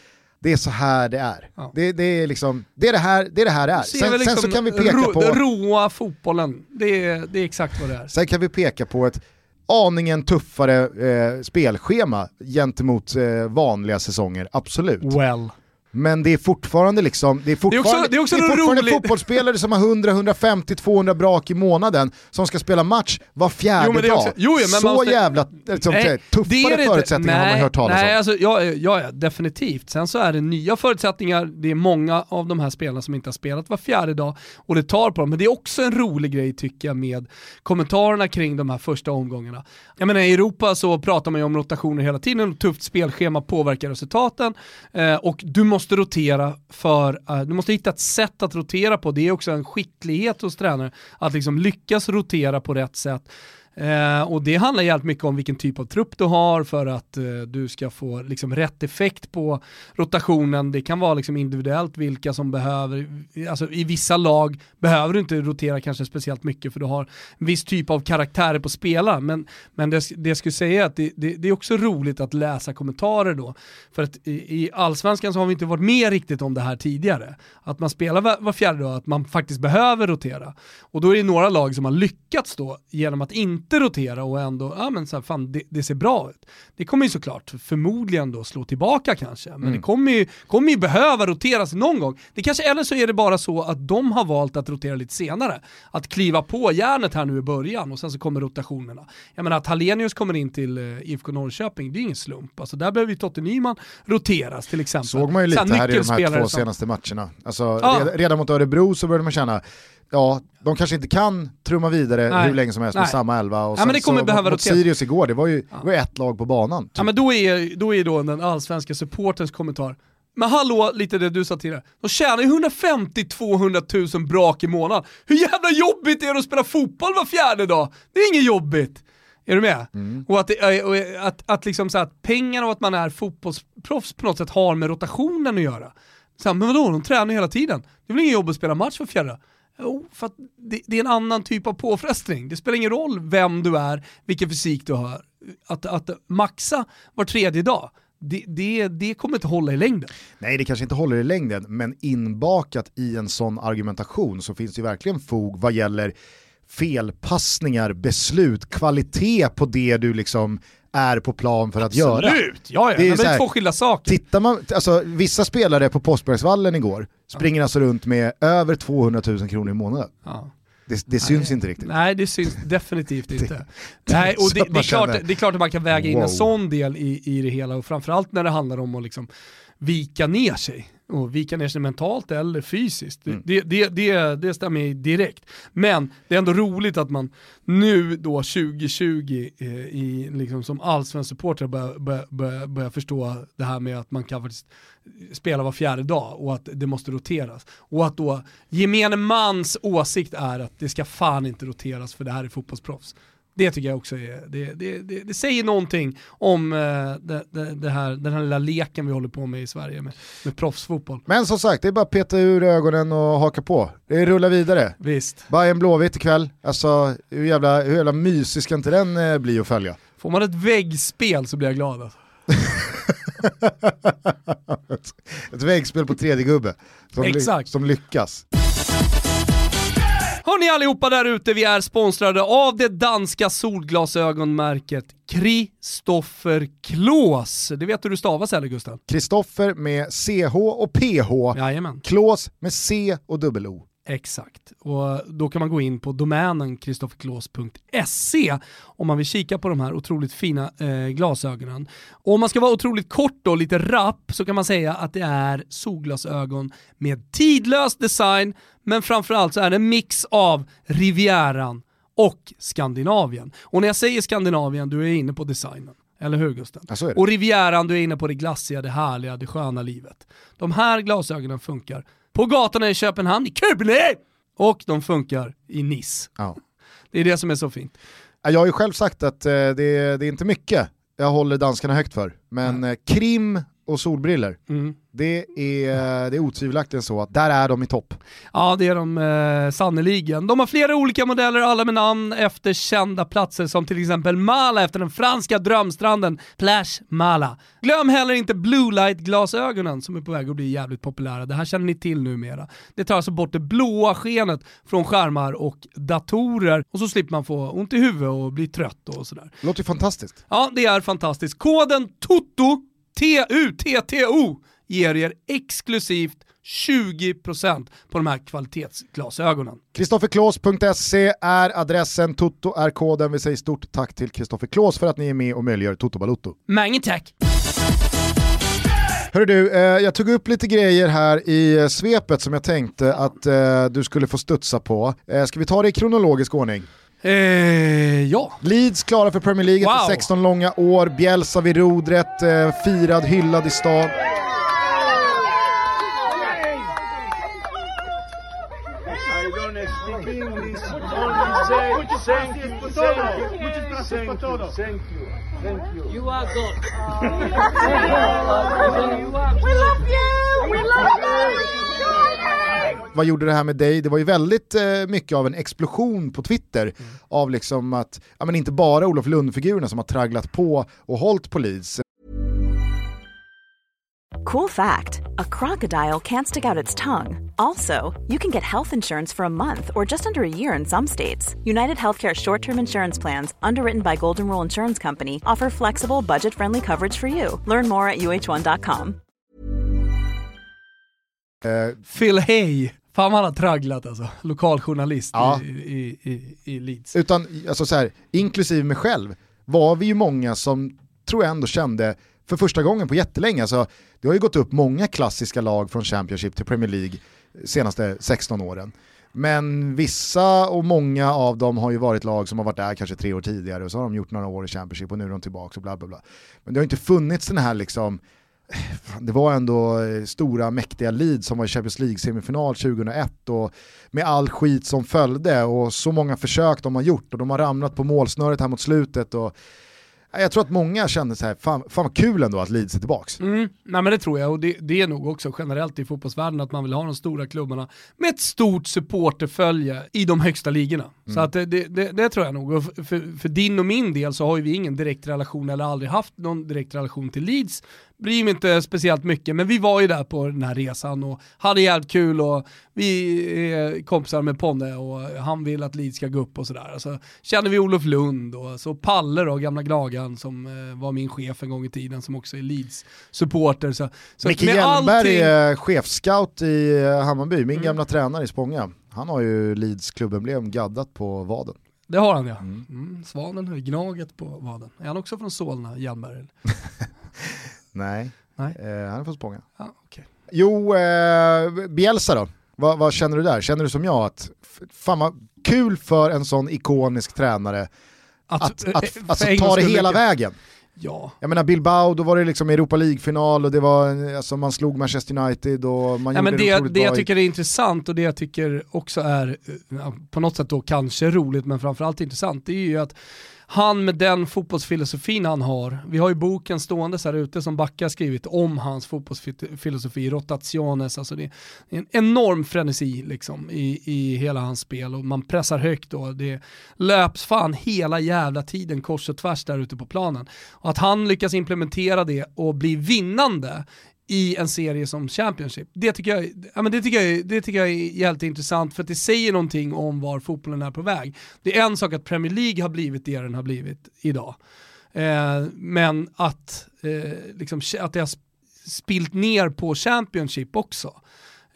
det är så här det är. Ja. Det, det, är liksom, det, är det, här, det är det här det är. Sen, liksom sen, så kan vi peka ro, på... Roa fotbollen, det är, det är exakt vad det är. Sen kan vi peka på ett aningen tuffare eh, spelschema gentemot eh, vanliga säsonger, absolut. Well. Men det är fortfarande liksom, det är fortfarande, det är också, det är också det är fortfarande fotbollsspelare som har 100, 150, 200 brak i månaden som ska spela match var fjärde jo, dag. Också, jo, ja, Så måste, jävla liksom, nej, tuffare det förutsättningar nej, har man hört talas nej, om. Alltså, ja, ja, definitivt. Sen så är det nya förutsättningar, det är många av de här spelarna som inte har spelat var fjärde dag och det tar på dem. Men det är också en rolig grej tycker jag med kommentarerna kring de här första omgångarna. Jag menar i Europa så pratar man ju om rotationer hela tiden tufft spelschema påverkar resultaten eh, och du måste måste rotera för, eh, du måste hitta ett sätt att rotera på. Det är också en skicklighet hos tränare att liksom lyckas rotera på rätt sätt. Eh, och det handlar jävligt mycket om vilken typ av trupp du har för att eh, du ska få liksom, rätt effekt på rotationen. Det kan vara liksom, individuellt vilka som behöver, alltså i vissa lag behöver du inte rotera kanske speciellt mycket för du har en viss typ av karaktärer på spelare. Men, men det, det jag skulle säga är att det, det, det, är också roligt att läsa kommentarer då. För att i, i allsvenskan så har vi inte varit med riktigt om det här tidigare. Att man spelar var, var fjärde dag, att man faktiskt behöver rotera. Och då är det några lag som har lyckats då genom att inte inte rotera och ändå, ja men så här, fan det, det, ser bra ut. Det kommer ju såklart förmodligen då slå tillbaka kanske, men mm. det kommer ju, kommer ju behöva roteras någon gång. Det kanske, eller så är det bara så att de har valt att rotera lite senare. Att kliva på järnet här nu i början och sen så kommer rotationerna. Jag menar att Hallenius kommer in till uh, IFK Norrköping, det är ingen slump. Alltså där behöver ju Totte Nyman roteras till exempel. Såg man ju lite här, här i de här två senaste matcherna. Alltså, ja. redan mot Örebro så började man känna ja, de kanske inte kan trumma vidare Nej. hur länge som helst med Nej. samma elva. Och ja, men det kommer så, behöva mot Sirius igår, det var ju ja. det var ett lag på banan. Typ. Ja, men då är, då är då den allsvenska supportens kommentar, men hallå, lite det du sa tidigare. De tjänar ju 150-200 000 brak i månaden. Hur jävla jobbigt är det att spela fotboll var fjärde dag? Det är inget jobbigt. Är du med? Mm. Och, att, och att, att, liksom så att pengar och att man är fotbollsproffs på något sätt har med rotationen att göra. Så, men vadå, de tränar hela tiden. Det är väl inget jobb att spela match för fjärde? Jo, för att det, det, är en annan typ av påfrestning. Det spelar ingen roll vem du är, vilken fysik du har. Att, att maxa var tredje dag, det, det, det kommer inte hålla i längden. Nej, det kanske inte håller i längden, men inbakat i en sån argumentation så finns det ju verkligen fog vad gäller felpassningar, beslut, kvalitet på det du liksom är på plan för att göra. Absolut, ja, ja. det är, det är två skilda saker. Tittar man, alltså, vissa spelare på Påskbergsvallen igår springer alltså runt med över 200 000 kronor i månaden. Ja. Det, det syns inte riktigt. Nej, det syns definitivt inte. Nej, och det, det, är klart, det är klart att man kan väga in wow. en sån del i, i det hela, och framförallt när det handlar om att liksom vika ner sig och vika ner sig mentalt eller fysiskt. Mm. Det, det, det, det stämmer direkt. Men det är ändå roligt att man nu då 2020 eh, i, liksom som allsvensk supporter börjar, börjar, börjar, börjar förstå det här med att man kan faktiskt spela var fjärde dag och att det måste roteras. Och att då gemene mans åsikt är att det ska fan inte roteras för det här är fotbollsproffs. Det tycker jag också är, det, det, det, det säger någonting om eh, här, den här lilla leken vi håller på med i Sverige med, med proffsfotboll. Men som sagt, det är bara att peta ur ögonen och haka på. Det rullar vidare. Visst. Bayern Blåvitt ikväll, alltså hur jävla, hur jävla mysig ska inte den eh, bli att följa? Får man ett väggspel så blir jag glad alltså. ett, väggspel på tredje gubbe som, Exakt. som lyckas. Hörni allihopa där ute, vi är sponsrade av det danska solglasögonmärket Kristoffer Klås. Det vet du hur det stavas eller Gustav? Kristoffer med CH och PH. Jajamän. Klås med C och dubbel O. Exakt, och då kan man gå in på domänen kristofferklås.se om man vill kika på de här otroligt fina eh, glasögonen. Och om man ska vara otroligt kort och lite rapp så kan man säga att det är solglasögon med tidlös design, men framförallt så är det en mix av Rivieran och Skandinavien. Och när jag säger Skandinavien, du är inne på designen. Eller hur Gusten? Ja, och Rivieran, du är inne på det glassiga, det härliga, det sköna livet. De här glasögonen funkar på gatorna i Köpenhamn, i Köpenhamn! Och de funkar i Nice. Ja. Det är det som är så fint. Jag har ju själv sagt att eh, det, det, är inte mycket jag håller danskarna högt för, men mm. krim och solbriller. Mm. Det, är, det är otvivelaktigt så att där är de i topp. Ja det är de eh, sannoliken. De har flera olika modeller, alla med namn efter kända platser som till exempel Mala efter den franska drömstranden Plage Mala. Glöm heller inte blue light-glasögonen som är på väg att bli jävligt populära. Det här känner ni till numera. Det tar alltså bort det blåa skenet från skärmar och datorer och så slipper man få ont i huvudet och bli trött och sådär. Låter ju fantastiskt. Ja, det är fantastiskt. Koden TOTO TUTTO ger er exklusivt 20% på de här kvalitetsglasögonen. Kristofferklås.se är adressen, Toto är koden. Vi säger stort tack till Kristoffer Klås för att ni är med och möjliggör Toto Balotto. Mange tack! Hörru du, eh, jag tog upp lite grejer här i eh, svepet som jag tänkte att eh, du skulle få studsa på. Ska vi ta det i kronologisk ordning? Eh, ja. Leeds klara för Premier League wow. efter 16 långa år, Bielsa vid rodret, eh, firad, hyllad i stan. You are God. We love you! We love you! Vad gjorde det här med dig? Det var ju väldigt eh, mycket av en explosion på Twitter mm. av liksom att, ja men inte bara Olof Lund-figurerna som har tragglat på och hållit Leeds. Cool fact, a crocodile can't stick out its tongue. Also, you can get health insurance for a month or just under a year in some states. United Healthcare short term insurance plans, underwritten by Golden Rule Insurance Company, offer flexible, budget friendly coverage for you. Learn more at uh1.com. Phil Hay Fan han har tragglat alltså, lokaljournalist ja. i, i, i, i Leeds. Utan, alltså så här, inklusive mig själv, var vi ju många som tror jag ändå kände för första gången på jättelänge, alltså, det har ju gått upp många klassiska lag från Championship till Premier League senaste 16 åren. Men vissa och många av dem har ju varit lag som har varit där kanske tre år tidigare och så har de gjort några år i Championship och nu är de tillbaka och bla bla bla. Men det har inte funnits den här liksom det var ändå eh, stora mäktiga Leeds som var i Champions League-semifinal 2001 och med all skit som följde och så många försök de har gjort och de har ramlat på målsnöret här mot slutet och Jag tror att många kände så här, fan, fan vad kul ändå att Leeds är tillbaks. Mm, nej men det tror jag och det, det, är nog också generellt i fotbollsvärlden att man vill ha de stora klubbarna med ett stort supporterfölje i de högsta ligorna. Mm. Så att det, det, det, tror jag nog. Och för, för, din och min del så har ju vi ingen direkt relation eller aldrig haft någon direkt relation till Leeds bryr mig inte speciellt mycket, men vi var ju där på den här resan och hade jävligt kul och vi är kompisar med Ponne och han vill att Leeds ska gå upp och sådär. Så känner vi Olof Lund och så Palle då, gamla Gnagan som eh, var min chef en gång i tiden som också är Leeds-supporter. Så, så Micke Hjelmberg allting... är chefscout i eh, Hammarby, min mm. gamla tränare i Spånga. Han har ju Leeds klubbemblem gaddat på vaden. Det har han ja. Mm. Mm, svanen, Gnaget på vaden. Är han också från Solna, Hjelmberg? Nej, Nej. Eh, han är från Spånga. Ah, okay. Jo, eh, Bielsa då? Va, vad känner du där? Känner du som jag att, fan vad kul för en sån ikonisk tränare att, att, att, att alltså, ta det hela mycket. vägen? Ja. Jag menar Bilbao, då var det liksom Europa League-final och det var, alltså man slog Manchester United och man ja, gjorde men det, det, det jag tycker är intressant och det jag tycker också är på något sätt då kanske roligt men framförallt intressant, det är ju att han med den fotbollsfilosofin han har, vi har ju boken stående här ute som Backa skrivit om hans fotbollsfilosofi, rotationes, alltså det är en enorm frenesi liksom i, i hela hans spel och man pressar högt och det löps fan hela jävla tiden kors och tvärs där ute på planen. Och att han lyckas implementera det och bli vinnande i en serie som Championship. Det tycker jag, ja, men det tycker jag, det tycker jag är jätteintressant för att det säger någonting om var fotbollen är på väg. Det är en sak att Premier League har blivit det den har blivit idag. Eh, men att, eh, liksom, att det har spilt ner på Championship också.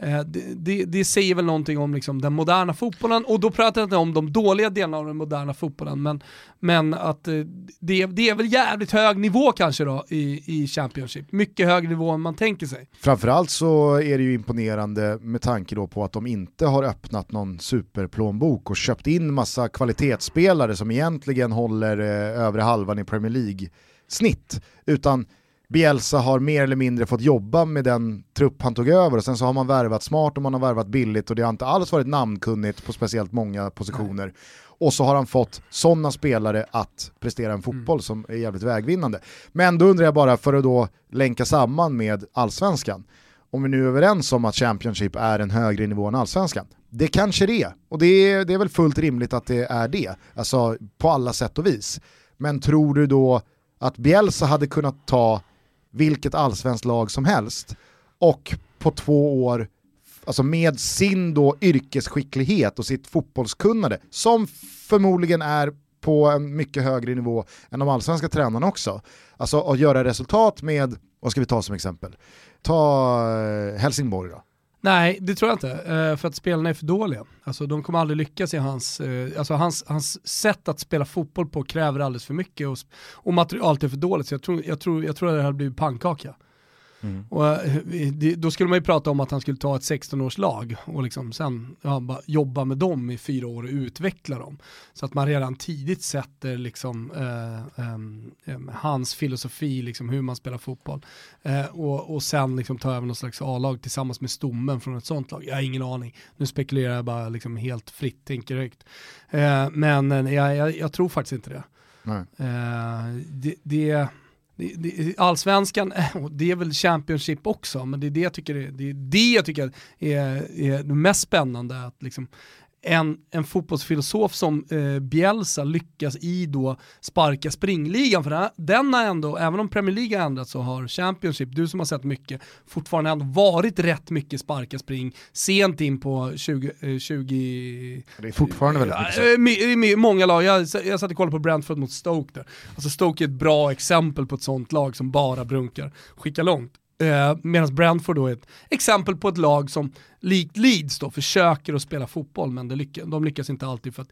Eh, det, det, det, säger väl någonting om liksom den moderna fotbollen och då pratar jag inte om de dåliga delarna av den moderna fotbollen men, men att eh, det, det är väl jävligt hög nivå kanske då i, i Championship. Mycket högre nivå än man tänker sig. Framförallt så är det ju imponerande med tanke då på att de inte har öppnat någon superplånbok och köpt in massa kvalitetsspelare som egentligen håller eh, övre halvan i Premier League snitt utan Bielsa har mer eller mindre fått jobba med den trupp han tog över och sen så har man värvat smart och man har värvat billigt och det har inte alls varit namnkunnigt på speciellt många positioner. Nej. Och så har han fått sådana spelare att prestera en fotboll mm. som är jävligt vägvinnande. Men då undrar jag bara för att då länka samman med allsvenskan, om vi nu är överens om att Championship är en högre nivå än allsvenskan, det kanske det är, och det är, det är väl fullt rimligt att det är det, alltså på alla sätt och vis. Men tror du då att Bielsa hade kunnat ta vilket allsvenskt lag som helst och på två år alltså med sin då yrkesskicklighet och sitt fotbollskunnande som förmodligen är på en mycket högre nivå än de allsvenska tränarna också. Alltså att göra resultat med, vad ska vi ta som exempel? Ta eh, Helsingborg då. Nej, det tror jag inte. Eh, för att spelarna är för dåliga. Alltså, de kommer aldrig lyckas i hans, eh, alltså, hans, hans sätt att spela fotboll på kräver alldeles för mycket och, och materialet är för dåligt. Så jag tror, jag tror, jag tror att det här blir pannkaka. Mm. Och, eh, då skulle man ju prata om att han skulle ta ett 16-årslag och liksom sen ja, jobba med dem i fyra år och utveckla dem. Så att man redan tidigt sätter liksom, eh, eh, hans filosofi, liksom, hur man spelar fotboll. Eh, och, och sen liksom ta över något slags A-lag tillsammans med stommen från ett sånt lag. Jag har ingen aning. Nu spekulerar jag bara liksom helt fritt, tänker högt. Eh, men eh, jag, jag, jag, tror faktiskt inte det. det, det allsvenskan, eh, oh, det är väl Championship också, men det är det jag tycker är, det är, det jag tycker är, är det mest spännande. Att liksom, en, en fotbollsfilosof som eh, Bielsa lyckas i då sparka springligan, för den har ändå, även om Premier League har ändrats så har Championship, du som har sett mycket, fortfarande ändå varit rätt mycket sparka spring sent in på 20... Eh, 20 det är fortfarande väldigt mycket. Eh, många lag, jag, jag satt och kollade på Brentford mot Stoke där. Alltså Stoke är ett bra exempel på ett sånt lag som bara brunkar skicka långt. Eh, Medan Brentford då är ett exempel på ett lag som likt Leeds då försöker att spela fotboll men lyckas, de lyckas inte alltid för att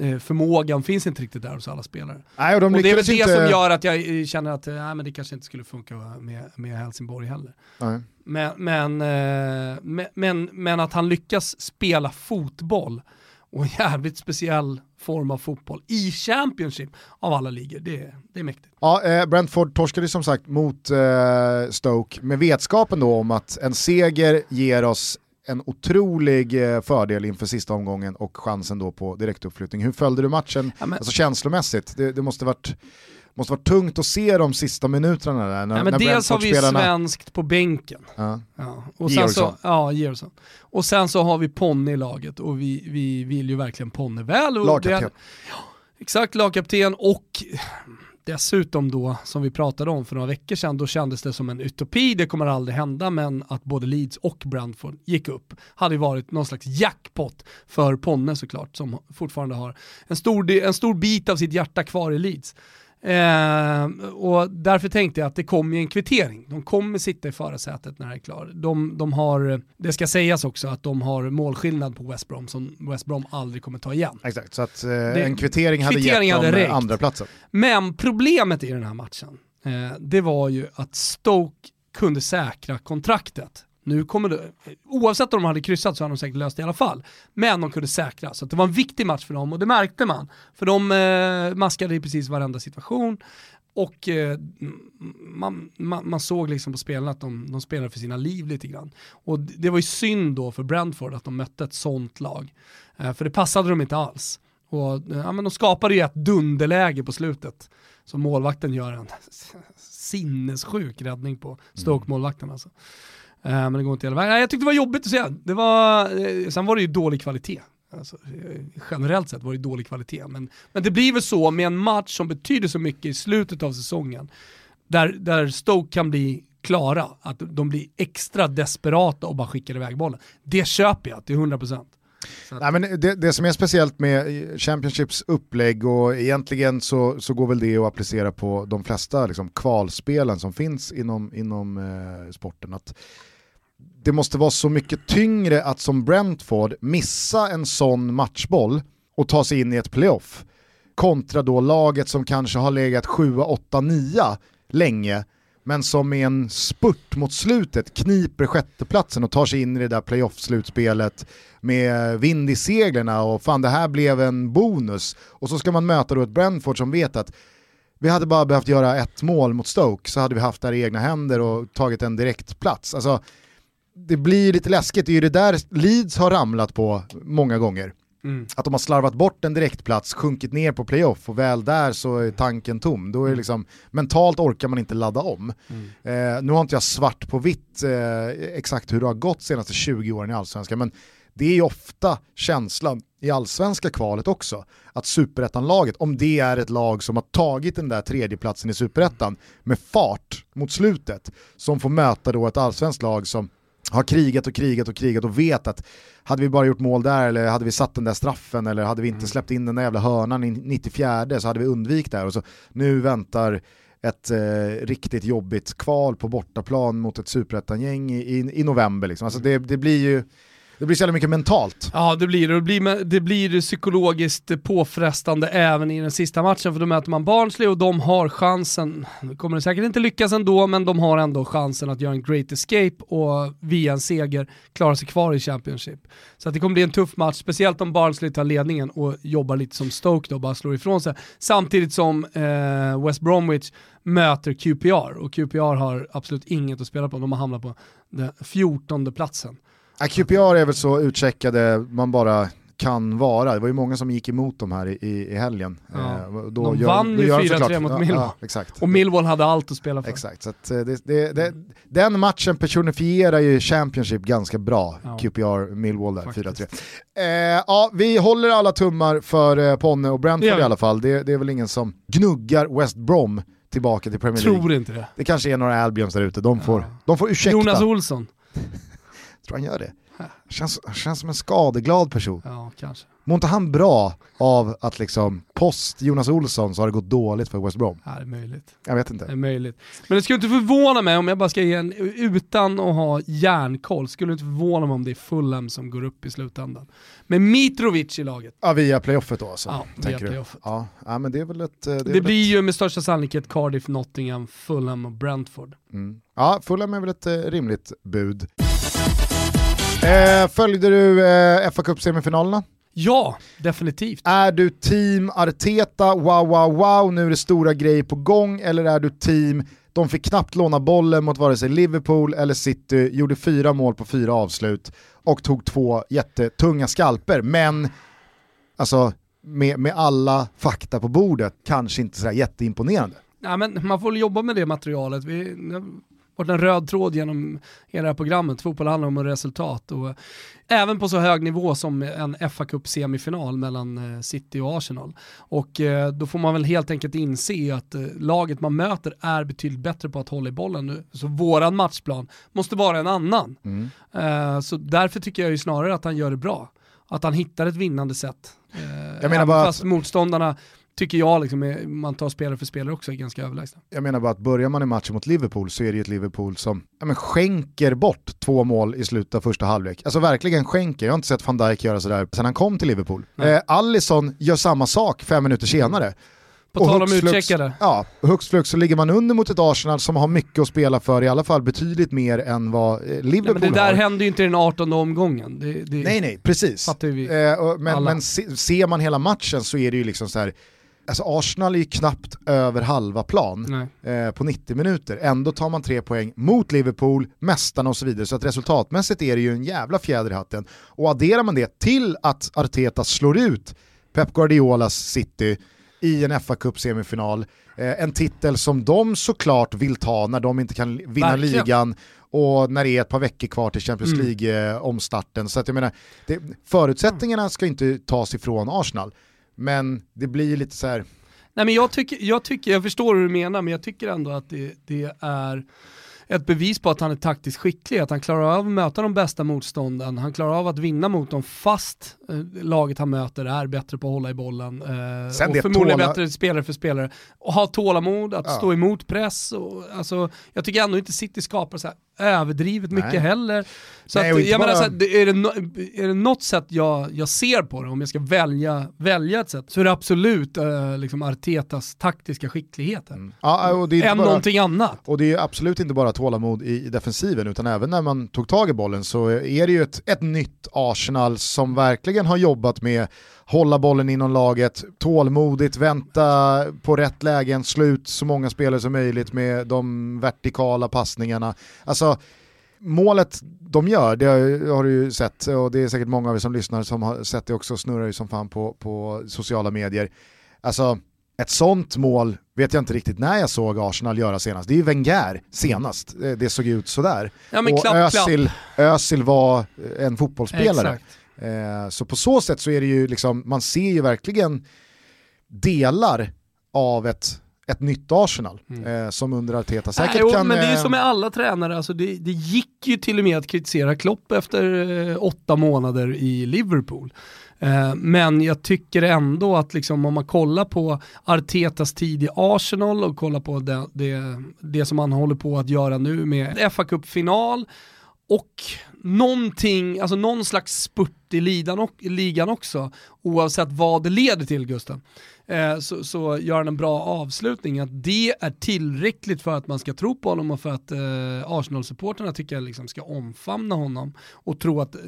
eh, förmågan finns inte riktigt där hos alla spelare. Nej, och, de och det är väl det inte... som gör att jag känner att eh, men det kanske inte skulle funka med, med Helsingborg heller. Nej. Men, men, eh, men, men, men att han lyckas spela fotboll och en jävligt speciell form av fotboll i Championship av alla ligor. Det, det är mäktigt. Ja, eh, Brentford torskade som sagt mot eh, Stoke med vetskapen då om att en seger ger oss en otrolig eh, fördel inför sista omgången och chansen då på direktuppflyttning. Hur följde du matchen, ja, men... alltså känslomässigt? Det, det måste varit Måste vara tungt att se de sista minuterna där. När, ja, men när dels har vi svenskt på bänken. Ja. Ja. Och Georgsson. Sen så, ja, Georgsson. Och sen så har vi Ponne i laget och vi, vi vill ju verkligen Ponne väl. Och Lagkapten. det- Exakt, lagkapten och dessutom då, som vi pratade om för några veckor sedan, då kändes det som en utopi, det kommer aldrig hända, men att både Leeds och Brentford gick upp hade ju varit någon slags jackpot för Ponne såklart, som fortfarande har en stor, en stor bit av sitt hjärta kvar i Leeds. Eh, och därför tänkte jag att det kommer en kvittering. De kommer sitta i förarsätet när det är klart. De, de har, det ska sägas också att de har målskillnad på West Brom som West Brom aldrig kommer ta igen. Exakt, så att eh, en kvittering hade kvittering gett hade dem räckt. andra platsen. Men problemet i den här matchen, eh, det var ju att Stoke kunde säkra kontraktet. Nu kommer det, oavsett om de hade kryssat så hade de säkert löst det i alla fall. Men de kunde säkra, så det var en viktig match för dem och det märkte man. För de eh, maskade i precis varenda situation och eh, man, man, man såg liksom på spelarna att de, de spelade för sina liv lite grann. Och det var ju synd då för Brentford att de mötte ett sånt lag. Eh, för det passade dem inte alls. Och, eh, ja, men de skapade ju ett dunderläge på slutet. Så målvakten gör en sinnessjuk räddning på Stoke-målvakten alltså. Eh, men det går inte hela vägen. Nej, jag tyckte det var jobbigt att se. Det var, eh, sen var det ju dålig kvalitet. Alltså, eh, generellt sett var det dålig kvalitet. Men, men det blir väl så med en match som betyder så mycket i slutet av säsongen, där, där Stoke kan bli klara, att de blir extra desperata och bara skickar iväg bollen. Det köper jag till 100%. Nej, men det, det som är speciellt med Championships upplägg och egentligen så, så går väl det att applicera på de flesta liksom, kvalspelen som finns inom, inom eh, sporten. Att det måste vara så mycket tyngre att som Brentford missa en sån matchboll och ta sig in i ett playoff kontra då laget som kanske har legat 7, 8, 9 länge men som med en spurt mot slutet kniper sjätteplatsen och tar sig in i det där playoff-slutspelet med vind i seglerna och fan det här blev en bonus. Och så ska man möta då ett Brentford som vet att vi hade bara behövt göra ett mål mot Stoke så hade vi haft det här i egna händer och tagit en direktplats. Alltså, det blir lite läskigt, det är ju det där Leeds har ramlat på många gånger. Att de har slarvat bort en direktplats, sjunkit ner på playoff och väl där så är tanken tom. Då är det liksom, mentalt orkar man inte ladda om. Eh, nu har inte jag svart på vitt eh, exakt hur det har gått senaste 20 åren i allsvenskan, men det är ju ofta känslan i allsvenska kvalet också, att superettanlaget, om det är ett lag som har tagit den där tredjeplatsen i superettan med fart mot slutet, som får möta då ett allsvenskt lag som har krigat och krigat och krigat och vet att hade vi bara gjort mål där eller hade vi satt den där straffen eller hade vi inte släppt in den där jävla hörnan i 94 så hade vi undvikit det här. Och så, nu väntar ett eh, riktigt jobbigt kval på bortaplan mot ett superettangäng i, i, i november. Liksom. Alltså det, det blir ju det blir så jävla mycket mentalt. Ja det blir det. Det blir, det blir psykologiskt påfrestande även i den sista matchen för då möter man Barnsley och de har chansen, nu kommer det säkert inte lyckas ändå, men de har ändå chansen att göra en great escape och via en seger klara sig kvar i Championship. Så att det kommer bli en tuff match, speciellt om Barnsley tar ledningen och jobbar lite som Stoke då, bara slår ifrån sig. Samtidigt som eh, West Bromwich möter QPR och QPR har absolut inget att spela på, de har hamnat på den 14 platsen. Ja, QPR är väl så utcheckade man bara kan vara. Det var ju många som gick emot dem här i, i, helgen. Ja. Eh, då De gör- vann ju gör de 4-3 såklart- mot ja, Millwall. Ja, exakt. Och Millwall hade allt att spela för. Exakt, så eh, det, det, det, den matchen personifierar ju Championship ganska bra, Ja. QPR Millwall där, Faktiskt. 4-3. Eh, ja, vi håller alla tummar för eh, Ponne och Brentford i alla fall. Det, det är väl ingen som gnuggar West Brom tillbaka till Premier League. Tror inte det. Det kanske är några Albions där ute, de får, Ja. de får ursäkta. Jonas Olsson. Tror han gör det? Känns, känns som en skadeglad person. Ja, kanske. Mår inte han bra av att liksom post Jonas Olsson så har det gått dåligt för West Brom? Ja, det är möjligt. Jag vet Det är inte. möjligt. Men det skulle inte förvåna mig om jag bara ska ge en, utan att ha järnkoll, skulle inte förvåna mig om det är Fulham som går upp i slutändan. Med Mitrovic i laget. Ja, via playoffet då alltså, Ja, via playoffet. Ja, ja, men det är väl ett... eh, Det, Det, väl blir ett, ju med största sannolikhet Cardiff, Nottingham, Fulham och Brentford. Mm. Ja, Fulham är väl ett eh, rimligt bud. Eh, följde du eh, fa Cup-semifinalerna? Ja, definitivt. Är du team Arteta, wow wow wow, nu är det stora grejer på gång, eller är du team, de fick knappt låna bollen mot vare sig Liverpool eller City, gjorde fyra mål på fyra avslut och tog två jättetunga skalper, men alltså med, med alla fakta på bordet, kanske inte sådär jätteimponerande. Ja, men man får jobba med det materialet. Vi, varit en röd tråd genom hela det här programmet. Fotboll handlar om resultat. Och även på så hög nivå som en fa Cup semifinal mellan eh, City och Arsenal. Och eh, då får man väl helt enkelt inse att eh, laget man möter är betydligt bättre på att hålla i bollen nu. Så våran matchplan måste vara en annan. Mm. Så därför tycker jag ju snarare att han gör det bra. Att han hittar ett vinnande sätt. Jag menar bara fast att... motståndarna tycker jag, liksom, man tar spelare för spelare också, är ganska överlägsna. Jag menar bara att börjar man i matchen mot Liverpool så är det ju ett Liverpool som ja, men skänker bort två mål i slutet av första halvlek. Alltså verkligen skänker, jag har inte sett van Dijk göra sådär sedan han kom till Liverpool. Eh, Allison gör samma sak fem minuter senare. På tal om utcheckade. Ja, hux flux så ligger man under mot ett Arsenal som har mycket att spela för, i alla fall betydligt mer än vad Liverpool eh, ja, men Det där har. händer ju inte i den 18 omgången. Det, det nej, nej, precis. Eh, och, men, men se, ser man hela matchen så är det ju liksom så här alltså Arsenal är ju knappt över halva plan eh, på 90 minuter. Ändå tar man tre poäng mot Liverpool, mästarna och så vidare. Så att resultatmässigt är det ju en jävla fjäder i hatten. Och adderar man det till att Arteta slår ut Pep Guardiolas City i en fa Cup semifinal, eh, en titel som de såklart vill ta när de inte kan vinna Verkligen. ligan och när det är ett par veckor kvar till Champions mm. League-omstarten. Eh, så att jag menar, det, förutsättningarna ska inte tas ifrån Arsenal. Men det blir lite så här... Nej men jag tycker, jag tycker, jag förstår hur du menar, men jag tycker ändå att det, det är ett bevis på att han är taktiskt skicklig, att han klarar av att möta de bästa motstånden, han klarar av att vinna mot dem fast eh, laget han möter är bättre på att hålla i bollen. Eh, Sen och förmodligen tåla... bättre spelare för spelare. Och ha tålamod, att ja. stå emot press. Och, alltså, jag tycker ändå inte City skapar så här överdrivet mycket Nej. heller. Så Nej, att, jag bara... menar, så här, är, det no, är det något sätt jag, jag ser på det, om jag ska välja, välja ett sätt, så är det absolut äh, liksom Artetas taktiska skickligheter. Mm. Ja, och det är Än bara, någonting annat. Och det är absolut inte bara tålamod i, defensiven, utan även när man tog tag i bollen så är det ju ett, ett nytt Arsenal som verkligen har jobbat med hålla bollen inom laget, tålmodigt, vänta på rätt lägen, slå ut så många spelare som möjligt med de vertikala passningarna. Alltså, målet de gör, det har du ju sett och det är säkert många av er som lyssnar som har sett det också, snurrar ju som fan på, på sociala medier. Alltså, ett sånt mål vet jag inte riktigt när jag såg Arsenal göra senast. Det är ju Wenger senast, det såg ut sådär. Ja, och klapp, Özil, klapp. Özil var en fotbollsspelare. Eh, så på så sätt så är det ju liksom, man ser ju verkligen delar av ett ett nytt Arsenal mm. eh, som under Arteta säkert Nej, jo, kan... Men det är ju eh, som med alla tränare, alltså det, det gick ju till och med att kritisera Klopp efter eh, åtta månader i Liverpool. Eh, men jag tycker ändå att liksom, om man kollar på Artetas tid i Arsenal och kollar på det, det, det som han håller på att göra nu med fa Cup-final och någonting, alltså någon slags spurt i ligan också, oavsett vad det leder till Gustav, eh, så, så, gör han en bra avslutning. Att det är tillräckligt för att man ska tro på honom och för att eh, Arsenal-supporterna tycker jag liksom ska omfamna honom och tro att, eh,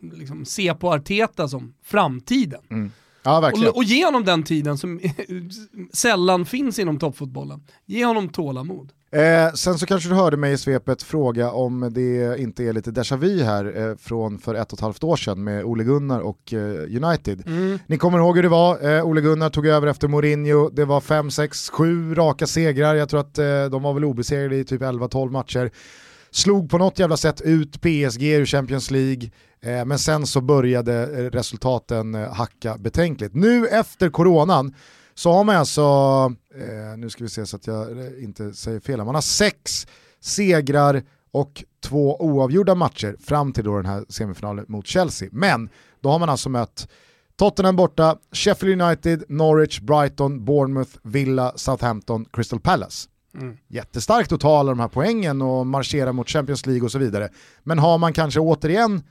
liksom, se på Arteta som framtiden. Mm. Ja, och, och, ge honom den tiden som sällan finns inom toppfotbollen. Ge honom tålamod. Eh, sen så kanske du hörde mig i svepet fråga om det inte är lite déjà vu här eh, från för ett och ett halvt år sedan med Ole Gunnar och eh, United. Mm. Ni kommer ihåg hur det var, eh, Ole Gunnar tog över efter Mourinho, det var 5, 6, 7 raka segrar, jag tror att eh, de var väl obesegrade i typ 11-12 matcher. Slog på något jävla sätt ut PSG ur Champions League, eh, men sen så började resultaten hacka betänkligt. Nu efter coronan så har man alltså, eh, nu ska vi se så att jag inte säger fel, man har sex segrar och två oavgjorda matcher fram till då den här semifinalen mot Chelsea. Men då har man alltså mött Tottenham borta, Sheffield United, Norwich, Brighton, Bournemouth, Villa, Southampton, Crystal Palace. Mm. Jättestarkt att ta alla de här poängen och marschera mot Champions League och så vidare. Men har man kanske återigen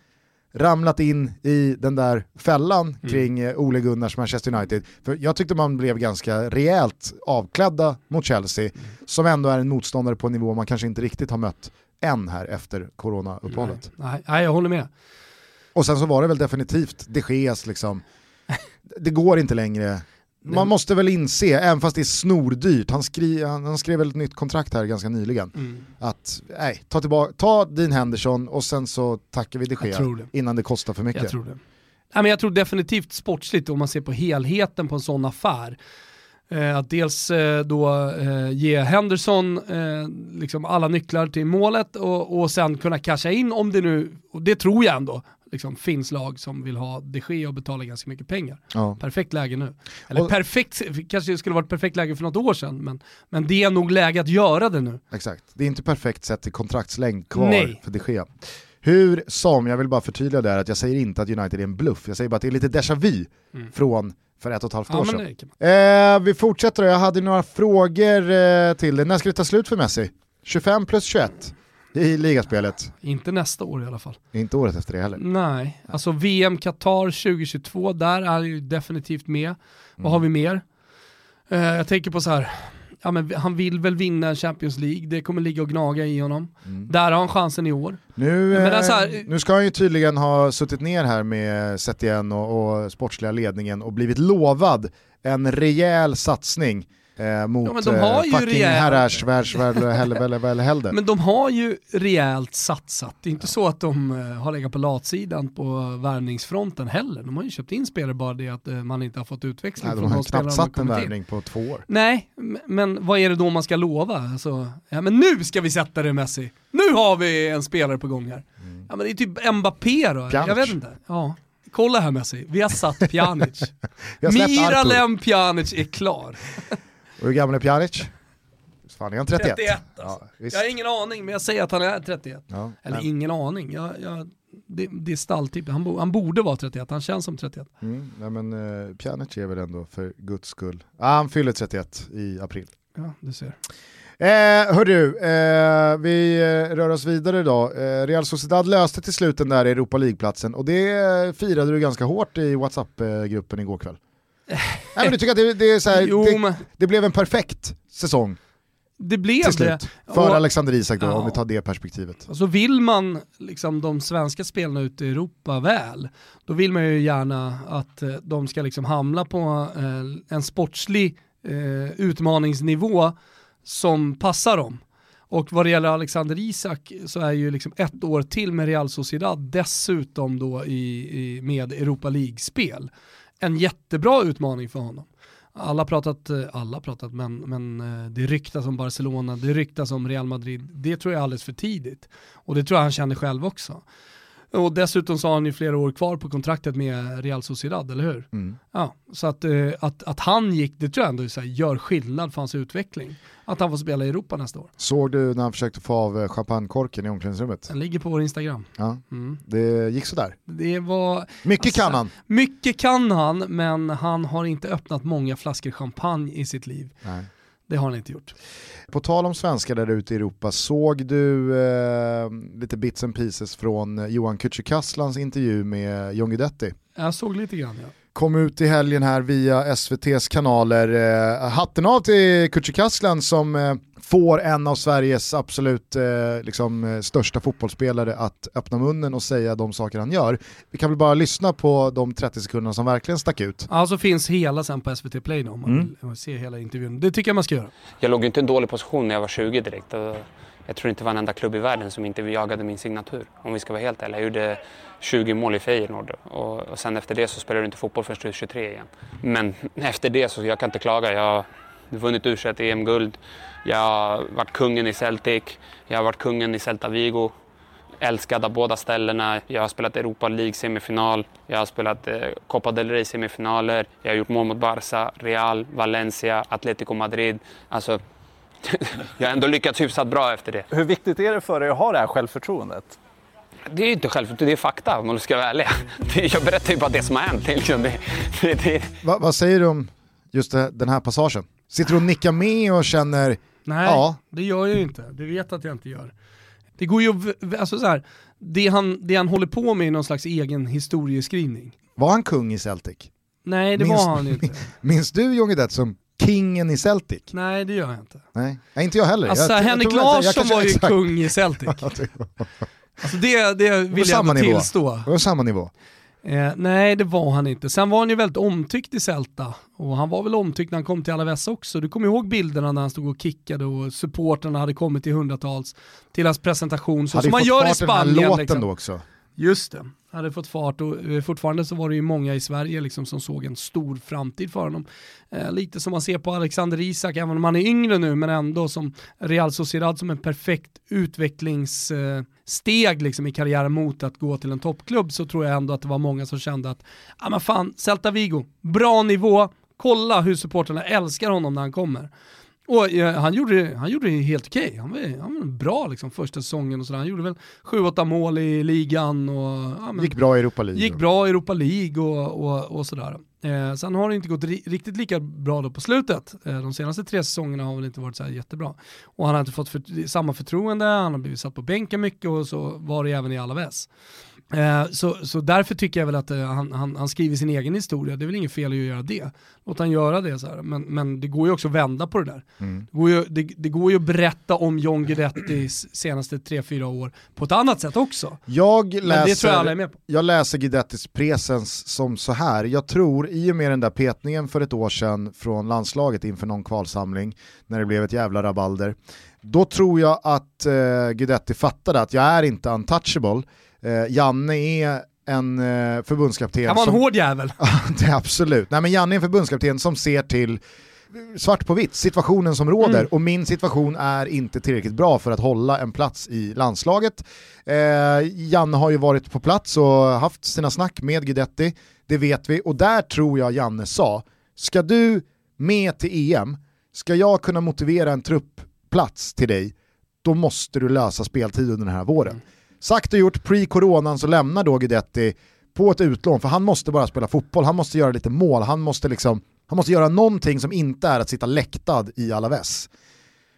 ramlat in i den där fällan mm. kring eh, Ole Gunnars Manchester United. För jag tyckte man blev ganska rejält avklädda mot Chelsea, mm. som ändå är en motståndare på en nivå man kanske inte riktigt har mött än här efter coronauppehållet. Nej, nej, jag håller med. Och sen så var det väl definitivt de Geas liksom, det går inte längre man måste väl inse, även fast det är snordyrt, han, skri, han, han skrev väl ett nytt kontrakt här ganska nyligen, mm. att nej, ta, tillbaka, ta din Henderson och sen så tackar vi de Gea innan det kostar för mycket. Jag tror det. Nej, men jag tror definitivt sportsligt om man ser på helheten på en sån affär Eh, att dels eh, då eh, ge Henderson liksom alla nycklar till målet och, och sen kunna casha in om det nu, och det tror jag ändå, liksom, finns lag som vill ha de Gea och betala ganska mycket pengar. Ja. Perfekt läge nu. Eller Och- perfekt, kanske skulle varit perfekt läge för något år sedan, men, men det är nog läge att göra det nu. Exakt, det är inte perfekt sett till kontraktslängd kvar Nej. för de Gea. Hur som, jag vill bara förtydliga där att jag säger inte att United är en bluff, jag säger bara att det är lite déjà vu från för ett och ett halvt Mm. Ja, år sedan. det. Eh, vi fortsätter jag hade några frågor eh, till dig. När ska det ta slut för Messi? 25 plus 21 i ligaspelet. Inte nästa år i alla fall. Inte året efter det heller. Nej, alltså VM Qatar 2022, där är ju definitivt med. Vad har vi mer? Eh, jag tänker på så här, ja, men han vill väl vinna Champions League, det kommer ligga och gnaga i honom. Där har han chansen i år. Nu, eh, här- nu ska han ju tydligen ha suttit ner här med Setien och, och sportsliga ledningen och blivit lovad en rejäl satsning eh, mot men de har eh, ju fucking rejäl- herrars. Men de har ju rejält satsat. Det är inte så att de eh, har legat på latsidan på värvningsfronten heller. De har ju köpt in spelare bara det att man inte har fått utväxling Nej, från de de spelarna knappt de har satt en värvning på två år. Nej, men vad är det då man ska lova? Alltså, ja, men nu ska vi sätta det Messi. Nu har vi en spelare på gång här. Ja, men det är typ Mbappé då. Mm. Pjanic. Jag vet inte. Ja. Kolla här Messi, vi har satt Pjanic. Miralem Pjanic är klar. Och hur gammal är Pjanic? Fan är han 31? 31 alltså. Ja. Jag har ingen aning, men jag säger att han är 31. Ja, Eller nej. ingen aning. Jag, jag, det, det är stalltipp. Han, bo, han borde vara 31, han känns som 31. Mm, nej men uh, Pjanic är väl ändå för guds skull. Ah, han fyller 31 i april. Ja, du ser. Eh, hörru, eh, vi eh, rör oss vidare idag. Eh, Real Sociedad löste till slut den där Europa League-platsen och det eh, firade du ganska hårt i WhatsApp-gruppen igår kväll. Nej, men du tycker att det, det, är så här, Jo, det, men det blev en perfekt säsong det blev till det. slut för Och- Alexander Isak då, Ja. om vi tar det perspektivet. Och så vill man liksom de svenska spelarna ute i Europa väl, då vill man ju gärna att eh, de ska liksom hamna på eh, en sportslig eh, utmaningsnivå som passar dem. Och vad det gäller Alexander Isak så är ju liksom ett år till med Real Sociedad dessutom då i, i, med Europa League-spel. En jättebra utmaning för honom. Alla pratat, eh, alla pratat, men, men eh, det ryktas om Barcelona, det ryktas om Real Madrid. Det tror jag är alldeles för tidigt. Och det tror jag han känner själv också. Och dessutom så har han ju flera år kvar på kontraktet med Real Sociedad, eller hur? Mm. Ja, så att, eh, att, att han gick, det tror jag ändå så här, gör skillnad för hans utveckling. Att han får spela i Europa nästa år. Såg du när han försökte få av eh, champagnekorken i omklädningsrummet? Den ligger på vår Instagram. Ja, Mm. det gick sådär. Det var, Mycket Alltså, kan han. mycket kan han, men han har inte öppnat många flaskor champagne i sitt liv. Nej. Det har han inte gjort. På tal om svenskar där ute i Europa, såg du eh, lite bits and pieces från Johan Kücükaslans intervju med John Guidetti? Jag såg lite grann ja. Kom ut i helgen här via SVTs kanaler. Eh, hatten av till Kücükaslan som eh, får en av Sveriges absolut eh, liksom, eh, största fotbollsspelare att öppna munnen och säga de saker han gör. Vi kan väl bara lyssna på de 30 sekunderna som verkligen stack ut. Alltså finns hela sen på SVT Play då, om man Mm. vill ser hela intervjun. Det tycker jag man ska göra. Jag låg inte i en dålig position när jag var 20 direkt. Och jag tror inte det var en enda klubb i världen som inte jagade min signatur. Om vi ska vara helt ärliga. Jag gjorde 20 mål i Feyenoord och, och sen efter det så spelade du inte fotboll förrän du är 23 igen. Men efter det så jag kan inte klaga. Jag har vunnit u EM-guld. Jag har varit kungen i Celtic. Jag har varit kungen i Celta Vigo. Älskad av båda ställena. Jag har spelat Europa League-semifinal. Jag har spelat eh, Copa del Rey-semifinaler. Jag har gjort mål mot Barca, Real, Valencia, Atletico Madrid. Alltså, jag har ändå lyckats hyfsat bra efter det. Hur viktigt är det för dig att ha det här självförtroendet? Det är inte självförtroende, det är fakta om man ska vara ärlig. Jag berättar ju bara det som har hänt. Liksom. Det, det, det, Va, vad säger du om just det, den här passagen? Sitter du och nickar med och känner, Nej, Ja. det gör jag ju inte. Du vet att jag inte gör. Det går ju, alltså så här, det han, det han håller på med är någon slags egen historieskrivning. var han kung i Celtic? Nej, det Minns- var han inte. Minns du John Guidetti som kingen i Celtic? Nej, det gör jag inte. Nej, Nej inte jag heller. Alltså jag, jag Henrik att- jag Larsson kanske- var ju exakt. kung i Celtic. Alltså det, det vill jag ändå nivå. tillstå. Det var samma nivå. Eh, nej, det var han inte. Sen var han ju väldigt omtyckt i Celta. Och han var väl omtyckt när han kom till Alaves också. Du kommer ihåg bilderna när han stod och kickade och supporterna hade kommit i hundratals till hans presentation. Så Hade som man fått gör i fart i den här Spanien. låten liksom. då också. Just det hade fått fart och eh, fortfarande så var det ju många i Sverige liksom som såg en stor framtid för honom. Eh, lite som man ser på Alexander Isak, även om han är yngre nu, men ändå som Real Sociedad som en perfekt utvecklingssteg eh, liksom i karriären mot att gå till en toppklubb så tror jag ändå att det var många som kände att, ja men fan, Celta Vigo, bra nivå, kolla hur supporterna älskar honom när han kommer. Och eh, han, gjorde, han gjorde det helt okej. Okay. Han, var, han var bra liksom första säsongen och sådär. Han gjorde väl 7-8 mål i ligan. Och, ja, men, gick bra i Europa League. Gick bra i Europa League och, och, och sådär. Eh, sen har det inte gått ri riktigt lika bra då på slutet. Eh, de senaste tre säsongerna har väl inte varit så jättebra. Och han har inte fått för, samma förtroende, han har blivit satt på bänken mycket och så var det även i Alaves. Eh, så, så därför tycker jag väl att eh, han, han, han, skriver sin egen historia, det är väl inget fel att göra det. Låt han göra det så här. Men, men det går ju också att vända på det där. Mm. Det, går ju, det, det, går ju att berätta om John Guidettis senaste 3-4 år på ett annat sätt också. Jag läser, det tror jag alla är med på. Jag läser Guidettis presens som så här, jag tror i och med den där petningen för ett år sedan från landslaget inför någon kvalsamling, när det blev ett jävla rabalder, då tror jag att eh, Guidetti fattade att jag är inte untouchable, Eh, Janne är en eh, förbundskapten. Han var en som, hård jävel. absolut. Nej, men Janne är en förbundskapten som ser till svart på vitt, situationen som råder mm. och min situation är inte tillräckligt bra för att hålla en plats i landslaget. Eh, Janne har ju varit på plats och haft sina snack med Guidetti, det vet vi och där tror jag Janne sa, ska du med till EM, ska jag kunna motivera en truppplats till dig, då måste du lösa speltid under den här våren. Mm. Sagt och gjort, pre-coronan så lämnar då Guidetti på ett utlån, för han måste bara spela fotboll, han måste göra lite mål, han måste, liksom, han måste göra någonting som inte är att sitta läktad i Alaves.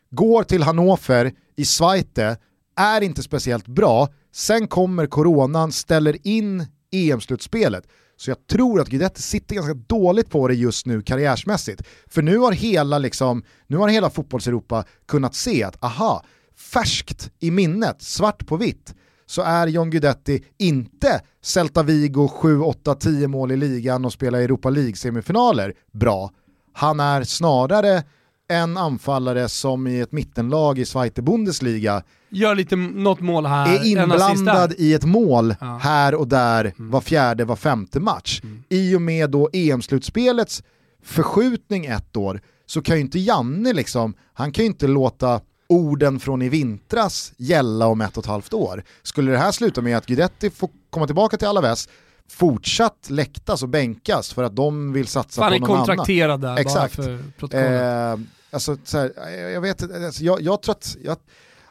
Går till Hannover i Zweite, är inte speciellt bra, sen kommer coronan, ställer in EM-slutspelet. Så jag tror att Guidetti sitter ganska dåligt på det just nu karriärsmässigt. För nu har hela, liksom, nu har hela fotbollseuropa kunnat se att aha, färskt i minnet, svart på vitt, så är John Guidetti inte Celta Vigo 7, 8, 10 mål i ligan och spelar Europa League-semifinaler bra. Han är snarare en anfallare som i ett mittenlag i Zweite Bundesliga gör lite något mål här, är inblandad i ett mål ja. här och där mm. var fjärde, var femte match. Mm. I och med då EM-slutspelets förskjutning ett år så kan ju inte Janne liksom, han kan ju inte låta orden från i vintras gälla om ett och ett halvt år. Skulle det här sluta med att Guidetti får komma tillbaka till Alaves, fortsatt läktas och bänkas för att de vill satsa Fan, på någon annan. Han är kontrakterad där Exakt. bara för protokollet. Eh, alltså, så här, jag vet alltså, jag, jag tror att jag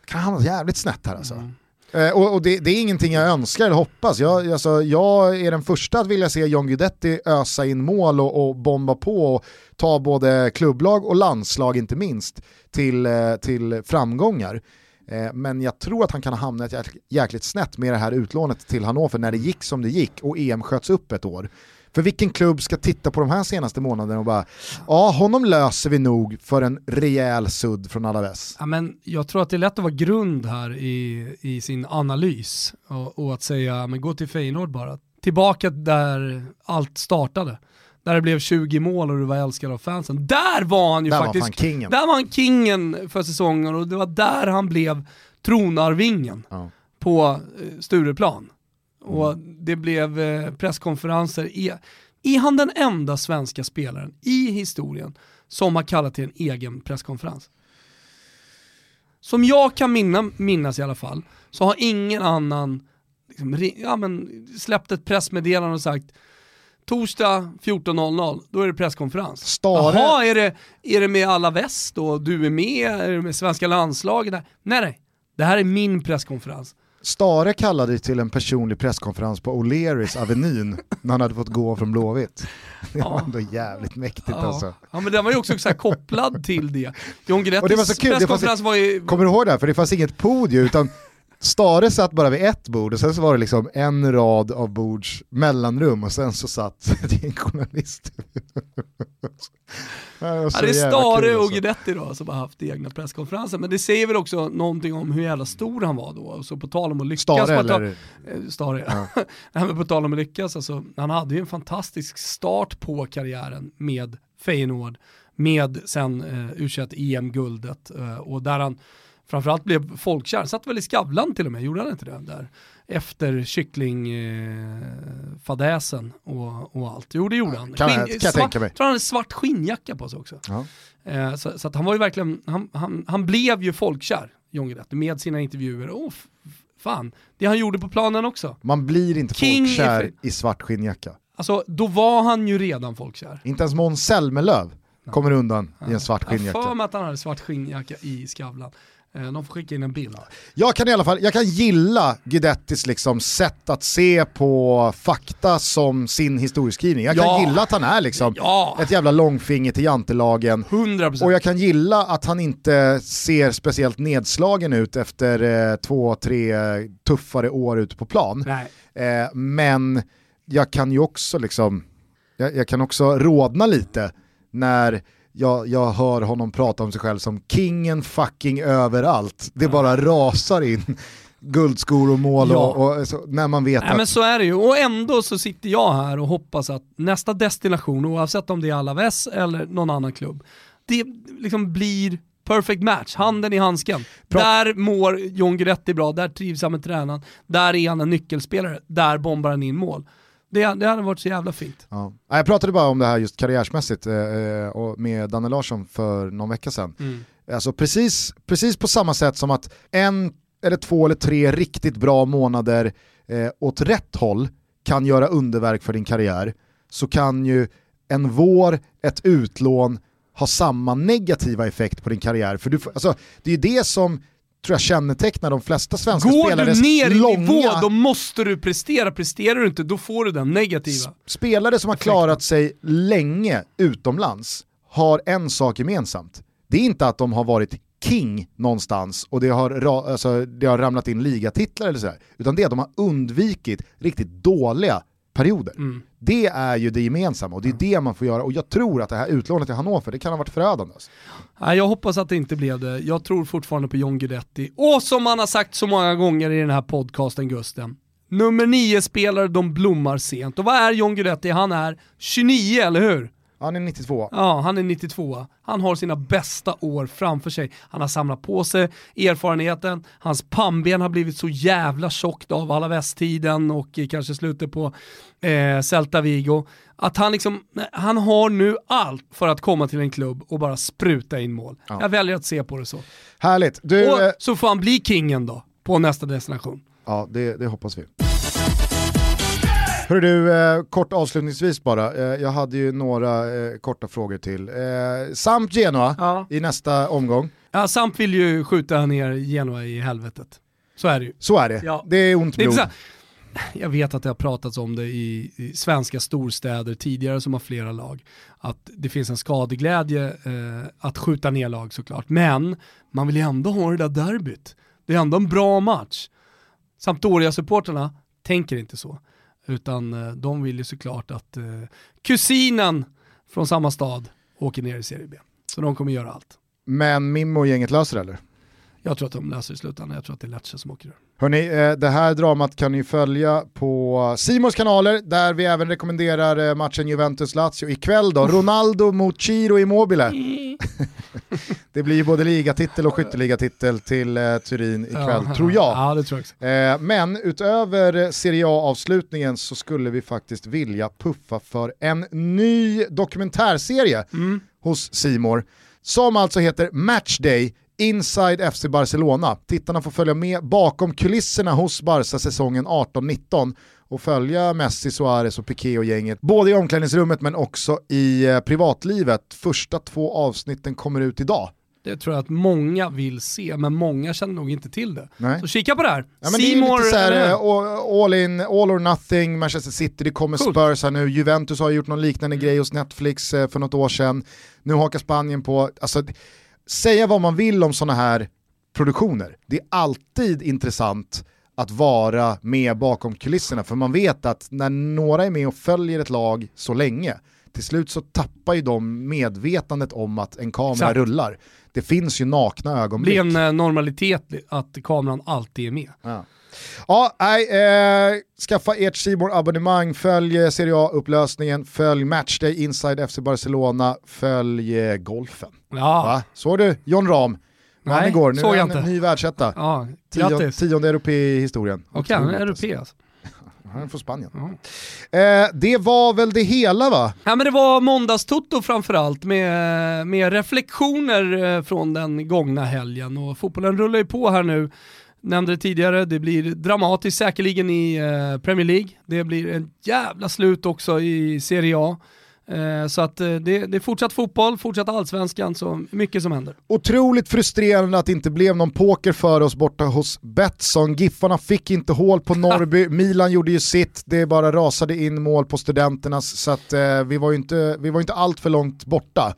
kan hamna jävligt snett här alltså. Mm. Eh, och, och det, det, är ingenting jag önskar eller hoppas. Jag, alltså, jag är den första att vilja se John Guidetti ösa in mål och, och bomba på och ta både klubblag och landslag inte minst till, eh, till framgångar. Eh, men jag tror att han kan ha hamnat jäkligt snett med det här utlånet till Hannover när det gick som det gick och EM sköts upp ett år. För vilken klubb ska titta på de här senaste månaderna och bara, ja honom löser vi nog för en rejäl sudd från Alaves. Ja, men jag tror att det är lätt att vara grund här i, i sin analys och, och att säga, men gå till Feyenoord bara. Tillbaka där allt startade. Där det blev 20 mål och du var älskad av fansen. Där var han ju där faktiskt. Var kingen. Där var han kingen för säsongen och det var där han blev tronarvingen ja. på eh, Stureplan. Och mm. det blev eh, presskonferenser. Är, han den enda svenska spelaren i historien som har kallat till en egen presskonferens? Som jag kan minna, minnas i alla fall, så har ingen annan liksom, ja, men, släppt ett pressmeddelande och sagt Torsdag 14.00, då är det presskonferens. Stare. Jaha, är det, är det med alla väst då? Du är med? Är det med svenska landslaget? Nej, nej. Det här är min presskonferens. Stare kallade till en personlig presskonferens på O'Learys Avenyn när han hade fått gå från Blåvitt. Det var ja. ändå jävligt mäktigt ja. alltså. Ja men den var ju också så kopplad till det. John Guidettis presskonferens var ju... Kommer du ihåg det? Här? För det fanns inget podium utan Stare satt bara vid ett bord och sen så var det liksom en rad av bords mellanrum och sen så satt det en journalist. det, ja, det är Stare och alltså. Guidetti då som har haft egna presskonferenser, men det säger väl också någonting om hur jävla stor han var då. Så på tal om att lyckas. Stare eller? Eh, Stare, ja. Nej, på tal om att lyckas, alltså, han hade ju en fantastisk start på karriären med Feyenoord, med sen eh, u EM-guldet eh, och där han framförallt blev folkkär. Satt väl i Skavlan till och med, gjorde han inte det? Där. efter kycklingfadäsen och, och allt. Jo det gjorde han. Kan jag- kan jag svart, tänka mig. Jag tror han hade svart skinnjacka på sig också. Ja. Eh, så, så att han var ju verkligen, han, han, han blev ju folkkär, John Guidetti, med sina intervjuer. Oh, fan, det han gjorde på planen också. Man blir inte King folkkär är- i svart skinnjacka. Alltså då var han ju redan folkkär. Inte ens Måns Zelmerlöw kommer undan i en svart Jag har för skinnjacka. mig att han hade svart skinnjacka i Skavlan. Eh, de får skicka in en bild. Jag kan i alla fall, jag kan gilla Guidettis liksom sätt att se på fakta som sin historieskrivning. Jag kan Ja. gilla att han är liksom Ja. ett jävla långfinger till jantelagen. 100%. Och jag kan gilla att han inte ser speciellt nedslagen ut efter eh, två, tre eh, tuffare år ute på plan. Eh, men jag kan ju också liksom, jag, jag kan också rodna lite när jag, jag hör honom prata om sig själv som kingen fucking överallt. Det bara rasar in guldskor och mål Ja. och, och så, när man vet Nej att men så är det ju, och ändå så sitter jag här och hoppas att nästa destination, oavsett om det är Alaves eller någon annan klubb, det liksom blir perfect match, handen i handsken. Bra. Där mår John Guidetti bra, där trivs han med tränaren, där är han en nyckelspelare, där bombar han in mål. Det, det hade varit så jävla fint. Ja. Jag pratade bara om det här just karriärsmässigt eh, eh, och med Danne Larsson för någon vecka sedan. Mm. Alltså precis, precis på samma sätt som att en eller två eller tre riktigt bra månader eh, åt rätt håll kan göra underverk för din karriär så kan ju en vår, ett utlån ha samma negativa effekt på din karriär. För du, får- alltså, det är ju det som tror jag kännetecknar de flesta svenska Går spelares du ner i långa... nivå, då måste du prestera. Presterar du inte, då får du den negativa. spelare som har klarat sig länge utomlands har en sak gemensamt. Det är inte att de har varit king någonstans och det har, alltså, det har ramlat in ligatitlar eller sådär, utan det är att de har undvikit riktigt dåliga perioder. Det är ju det gemensamma och det är det man får göra och jag tror att det här utlånet till Hannover, det kan ha varit förödande. Alltså. Nej, jag hoppas att det inte blev det. Jag tror fortfarande på John Guidetti. Och som han har sagt så många gånger i den här podcasten Gusten, nummer nio spelare de blommar sent. Och vad är John Guidetti? Han är 29, eller hur? Han är 92. Ja, han är 92. Han har sina bästa år framför sig. Han har samlat på sig erfarenheten, hans pannben har blivit så jävla tjockt av alla västtiden och eh, kanske slutet på eh, Celta Vigo. Att han liksom, han har nu allt för att komma till en klubb och bara spruta in mål. Jag väljer att se på det så. Härligt. Du, och eh, så får han bli kingen då, på nästa destination. Ja, det, det hoppas vi. Hör du, eh, kort avslutningsvis bara. Eh, jag hade ju några eh, korta frågor till. Eh, samt Genoa Ja. i nästa omgång. Ja, Samp vill ju skjuta ner Genoa i helvetet. Så är det ju. Så är det. Ja. Det är ont Det är blod. så här, jag vet att det har pratats om det i, i svenska storstäder tidigare som har flera lag. Att det finns en skadeglädje eh, att skjuta ner lag såklart. Men man vill ju ändå ha det där derbyt. Det är ändå en bra match. Sampdoria-supporterna tänker inte så. Utan eh, de vill ju såklart att eh, kusinen från samma stad åker ner i Serie B. Så de kommer göra allt. Men Mimmo och gänget löser det eller? Jag tror att de löser i slutändan. Jag tror att det är Lecce som åker ur. Hörni, eh, det här dramat kan ni följa på Simons kanaler där vi även rekommenderar eh, matchen Juventus-Lazio ikväll då. Ronaldo mot Ciro Immobile. det blir ju både ligatitel och skytteligatitel till eh, Turin ikväll, Ja, tror jag. Ja, det tror jag också. Men utöver Serie A-avslutningen så skulle vi faktiskt vilja puffa för en ny dokumentärserie hos Simor som alltså heter Matchday Inside FC Barcelona. Tittarna får följa med bakom kulisserna hos Barca säsongen 18-19 och följa Messi, Suarez och Piqué och gänget, både i omklädningsrummet men också i eh, privatlivet. Första två avsnitten kommer ut idag. Det tror jag att många vill se, men många känner nog inte till det. Nej. Så kika på det här. Ja, men det är Seymour, lite här, eh, all, in, all or nothing, Manchester City, det kommer Coolt. Spurs här nu, Juventus har gjort någon liknande grej hos Netflix eh, för något år sedan, nu hakar Spanien på, alltså säga vad man vill om sådana här produktioner, det är alltid intressant att vara med bakom kulisserna, för man vet att när några är med och följer ett lag så länge, till slut så tappar ju de medvetandet om att en kamera Exakt. rullar. Det finns ju nakna Det ögonblick. blir en eh, normalitet att kameran alltid är med. Ja. Ja, nej, eh, skaffa ert Simor abonnemang följ eh, Serie A-upplösningen, följ Matchday Inside FC Barcelona, följ eh, golfen. Ja, Va? Såg du John vann Nej, igår. Nu såg är jag han inte. ny världsetta. Ja, Tion, tionde europe i historien. Okej, han är europé alltså. Han är från Spanien. Ja. Eh, det var väl det hela va? Ja, men det var måndagstoto framförallt med, med reflektioner eh, från den gångna helgen och fotbollen rullar ju på här nu. Nämnde det tidigare, det blir dramatiskt säkerligen i eh, Premier League. Det blir en jävla slut också i Serie A. Eh, så att eh, det, det är fortsatt fotboll, fortsatt allsvenskan, så mycket som händer. Otroligt frustrerande att det inte blev någon poker för oss borta hos Betsson. Giffarna fick inte hål på Norrby, Milan gjorde ju sitt, det bara rasade in mål på studenternas så att vi var ju inte, vi var inte allt för långt borta.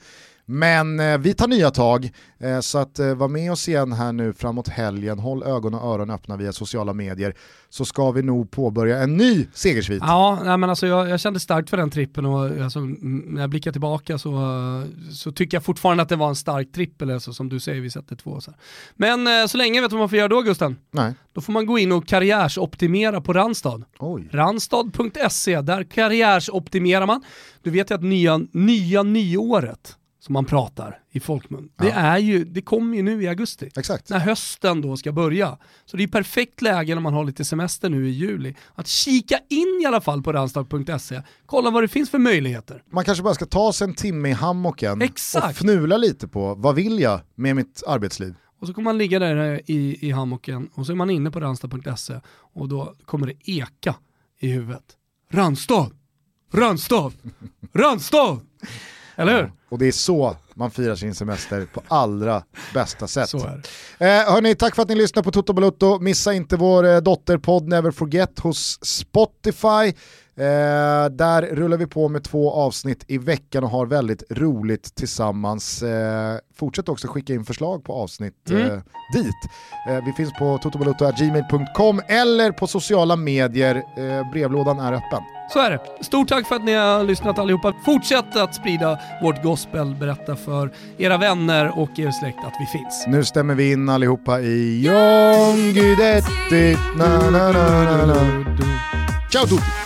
Men eh, vi tar nya tag, eh, så att eh, var med oss igen här nu framåt helgen, håll ögon och öron öppna via sociala medier, så ska vi nog påbörja en ny segersvit. Ja, nej, men alltså jag, jag kände starkt för den trippen och alltså, när jag blickar tillbaka så, så tycker jag fortfarande att det var en stark trippel, alltså, som du säger, vi sätter två. Så. Men eh, så länge, vet du vad man får göra då Gusten? Nej. Då får man gå in och karriärsoptimera på Randstad. Oj. Randstad.se, där karriärsoptimerar man. Du vet ju att nya, nya nyåret, som man pratar i folkmun, det, Ja. är ju, det kommer ju nu i augusti. Exakt. När hösten då ska börja. Så det är perfekt läge när man har lite semester nu i juli. Att kika in i alla fall på randstad.se, kolla vad det finns för möjligheter. Man kanske bara ska ta sig en timme i hammocken Exakt. och fnula lite på vad vill jag med mitt arbetsliv? Och så kommer man ligga där i, i hammocken och så är man inne på randstad.se och då kommer det eka i huvudet. Randstad! Randstad! Randstad! Eller hur? Och det är så man firar sin semester på allra bästa sätt. Så är det. Eh, hörni, tack för att ni lyssnar på Toto Balutto. Missa inte vår eh, dotterpodd Never Forget hos Spotify. Eh, där rullar vi på med två avsnitt i veckan och har väldigt roligt tillsammans. Eh, fortsätt också skicka in förslag på avsnitt eh, Mm. dit. Eh, vi finns på totobalutto.gmail.com eller på sociala medier. Eh, brevlådan är öppen. Så är det. Stort tack för att ni har lyssnat allihopa. Fortsätt att sprida vårt gospel, berätta för era vänner och er släkt att vi finns. Nu stämmer vi in allihopa i John Guidetti. Na, na, na, na, na. Ciao tutti!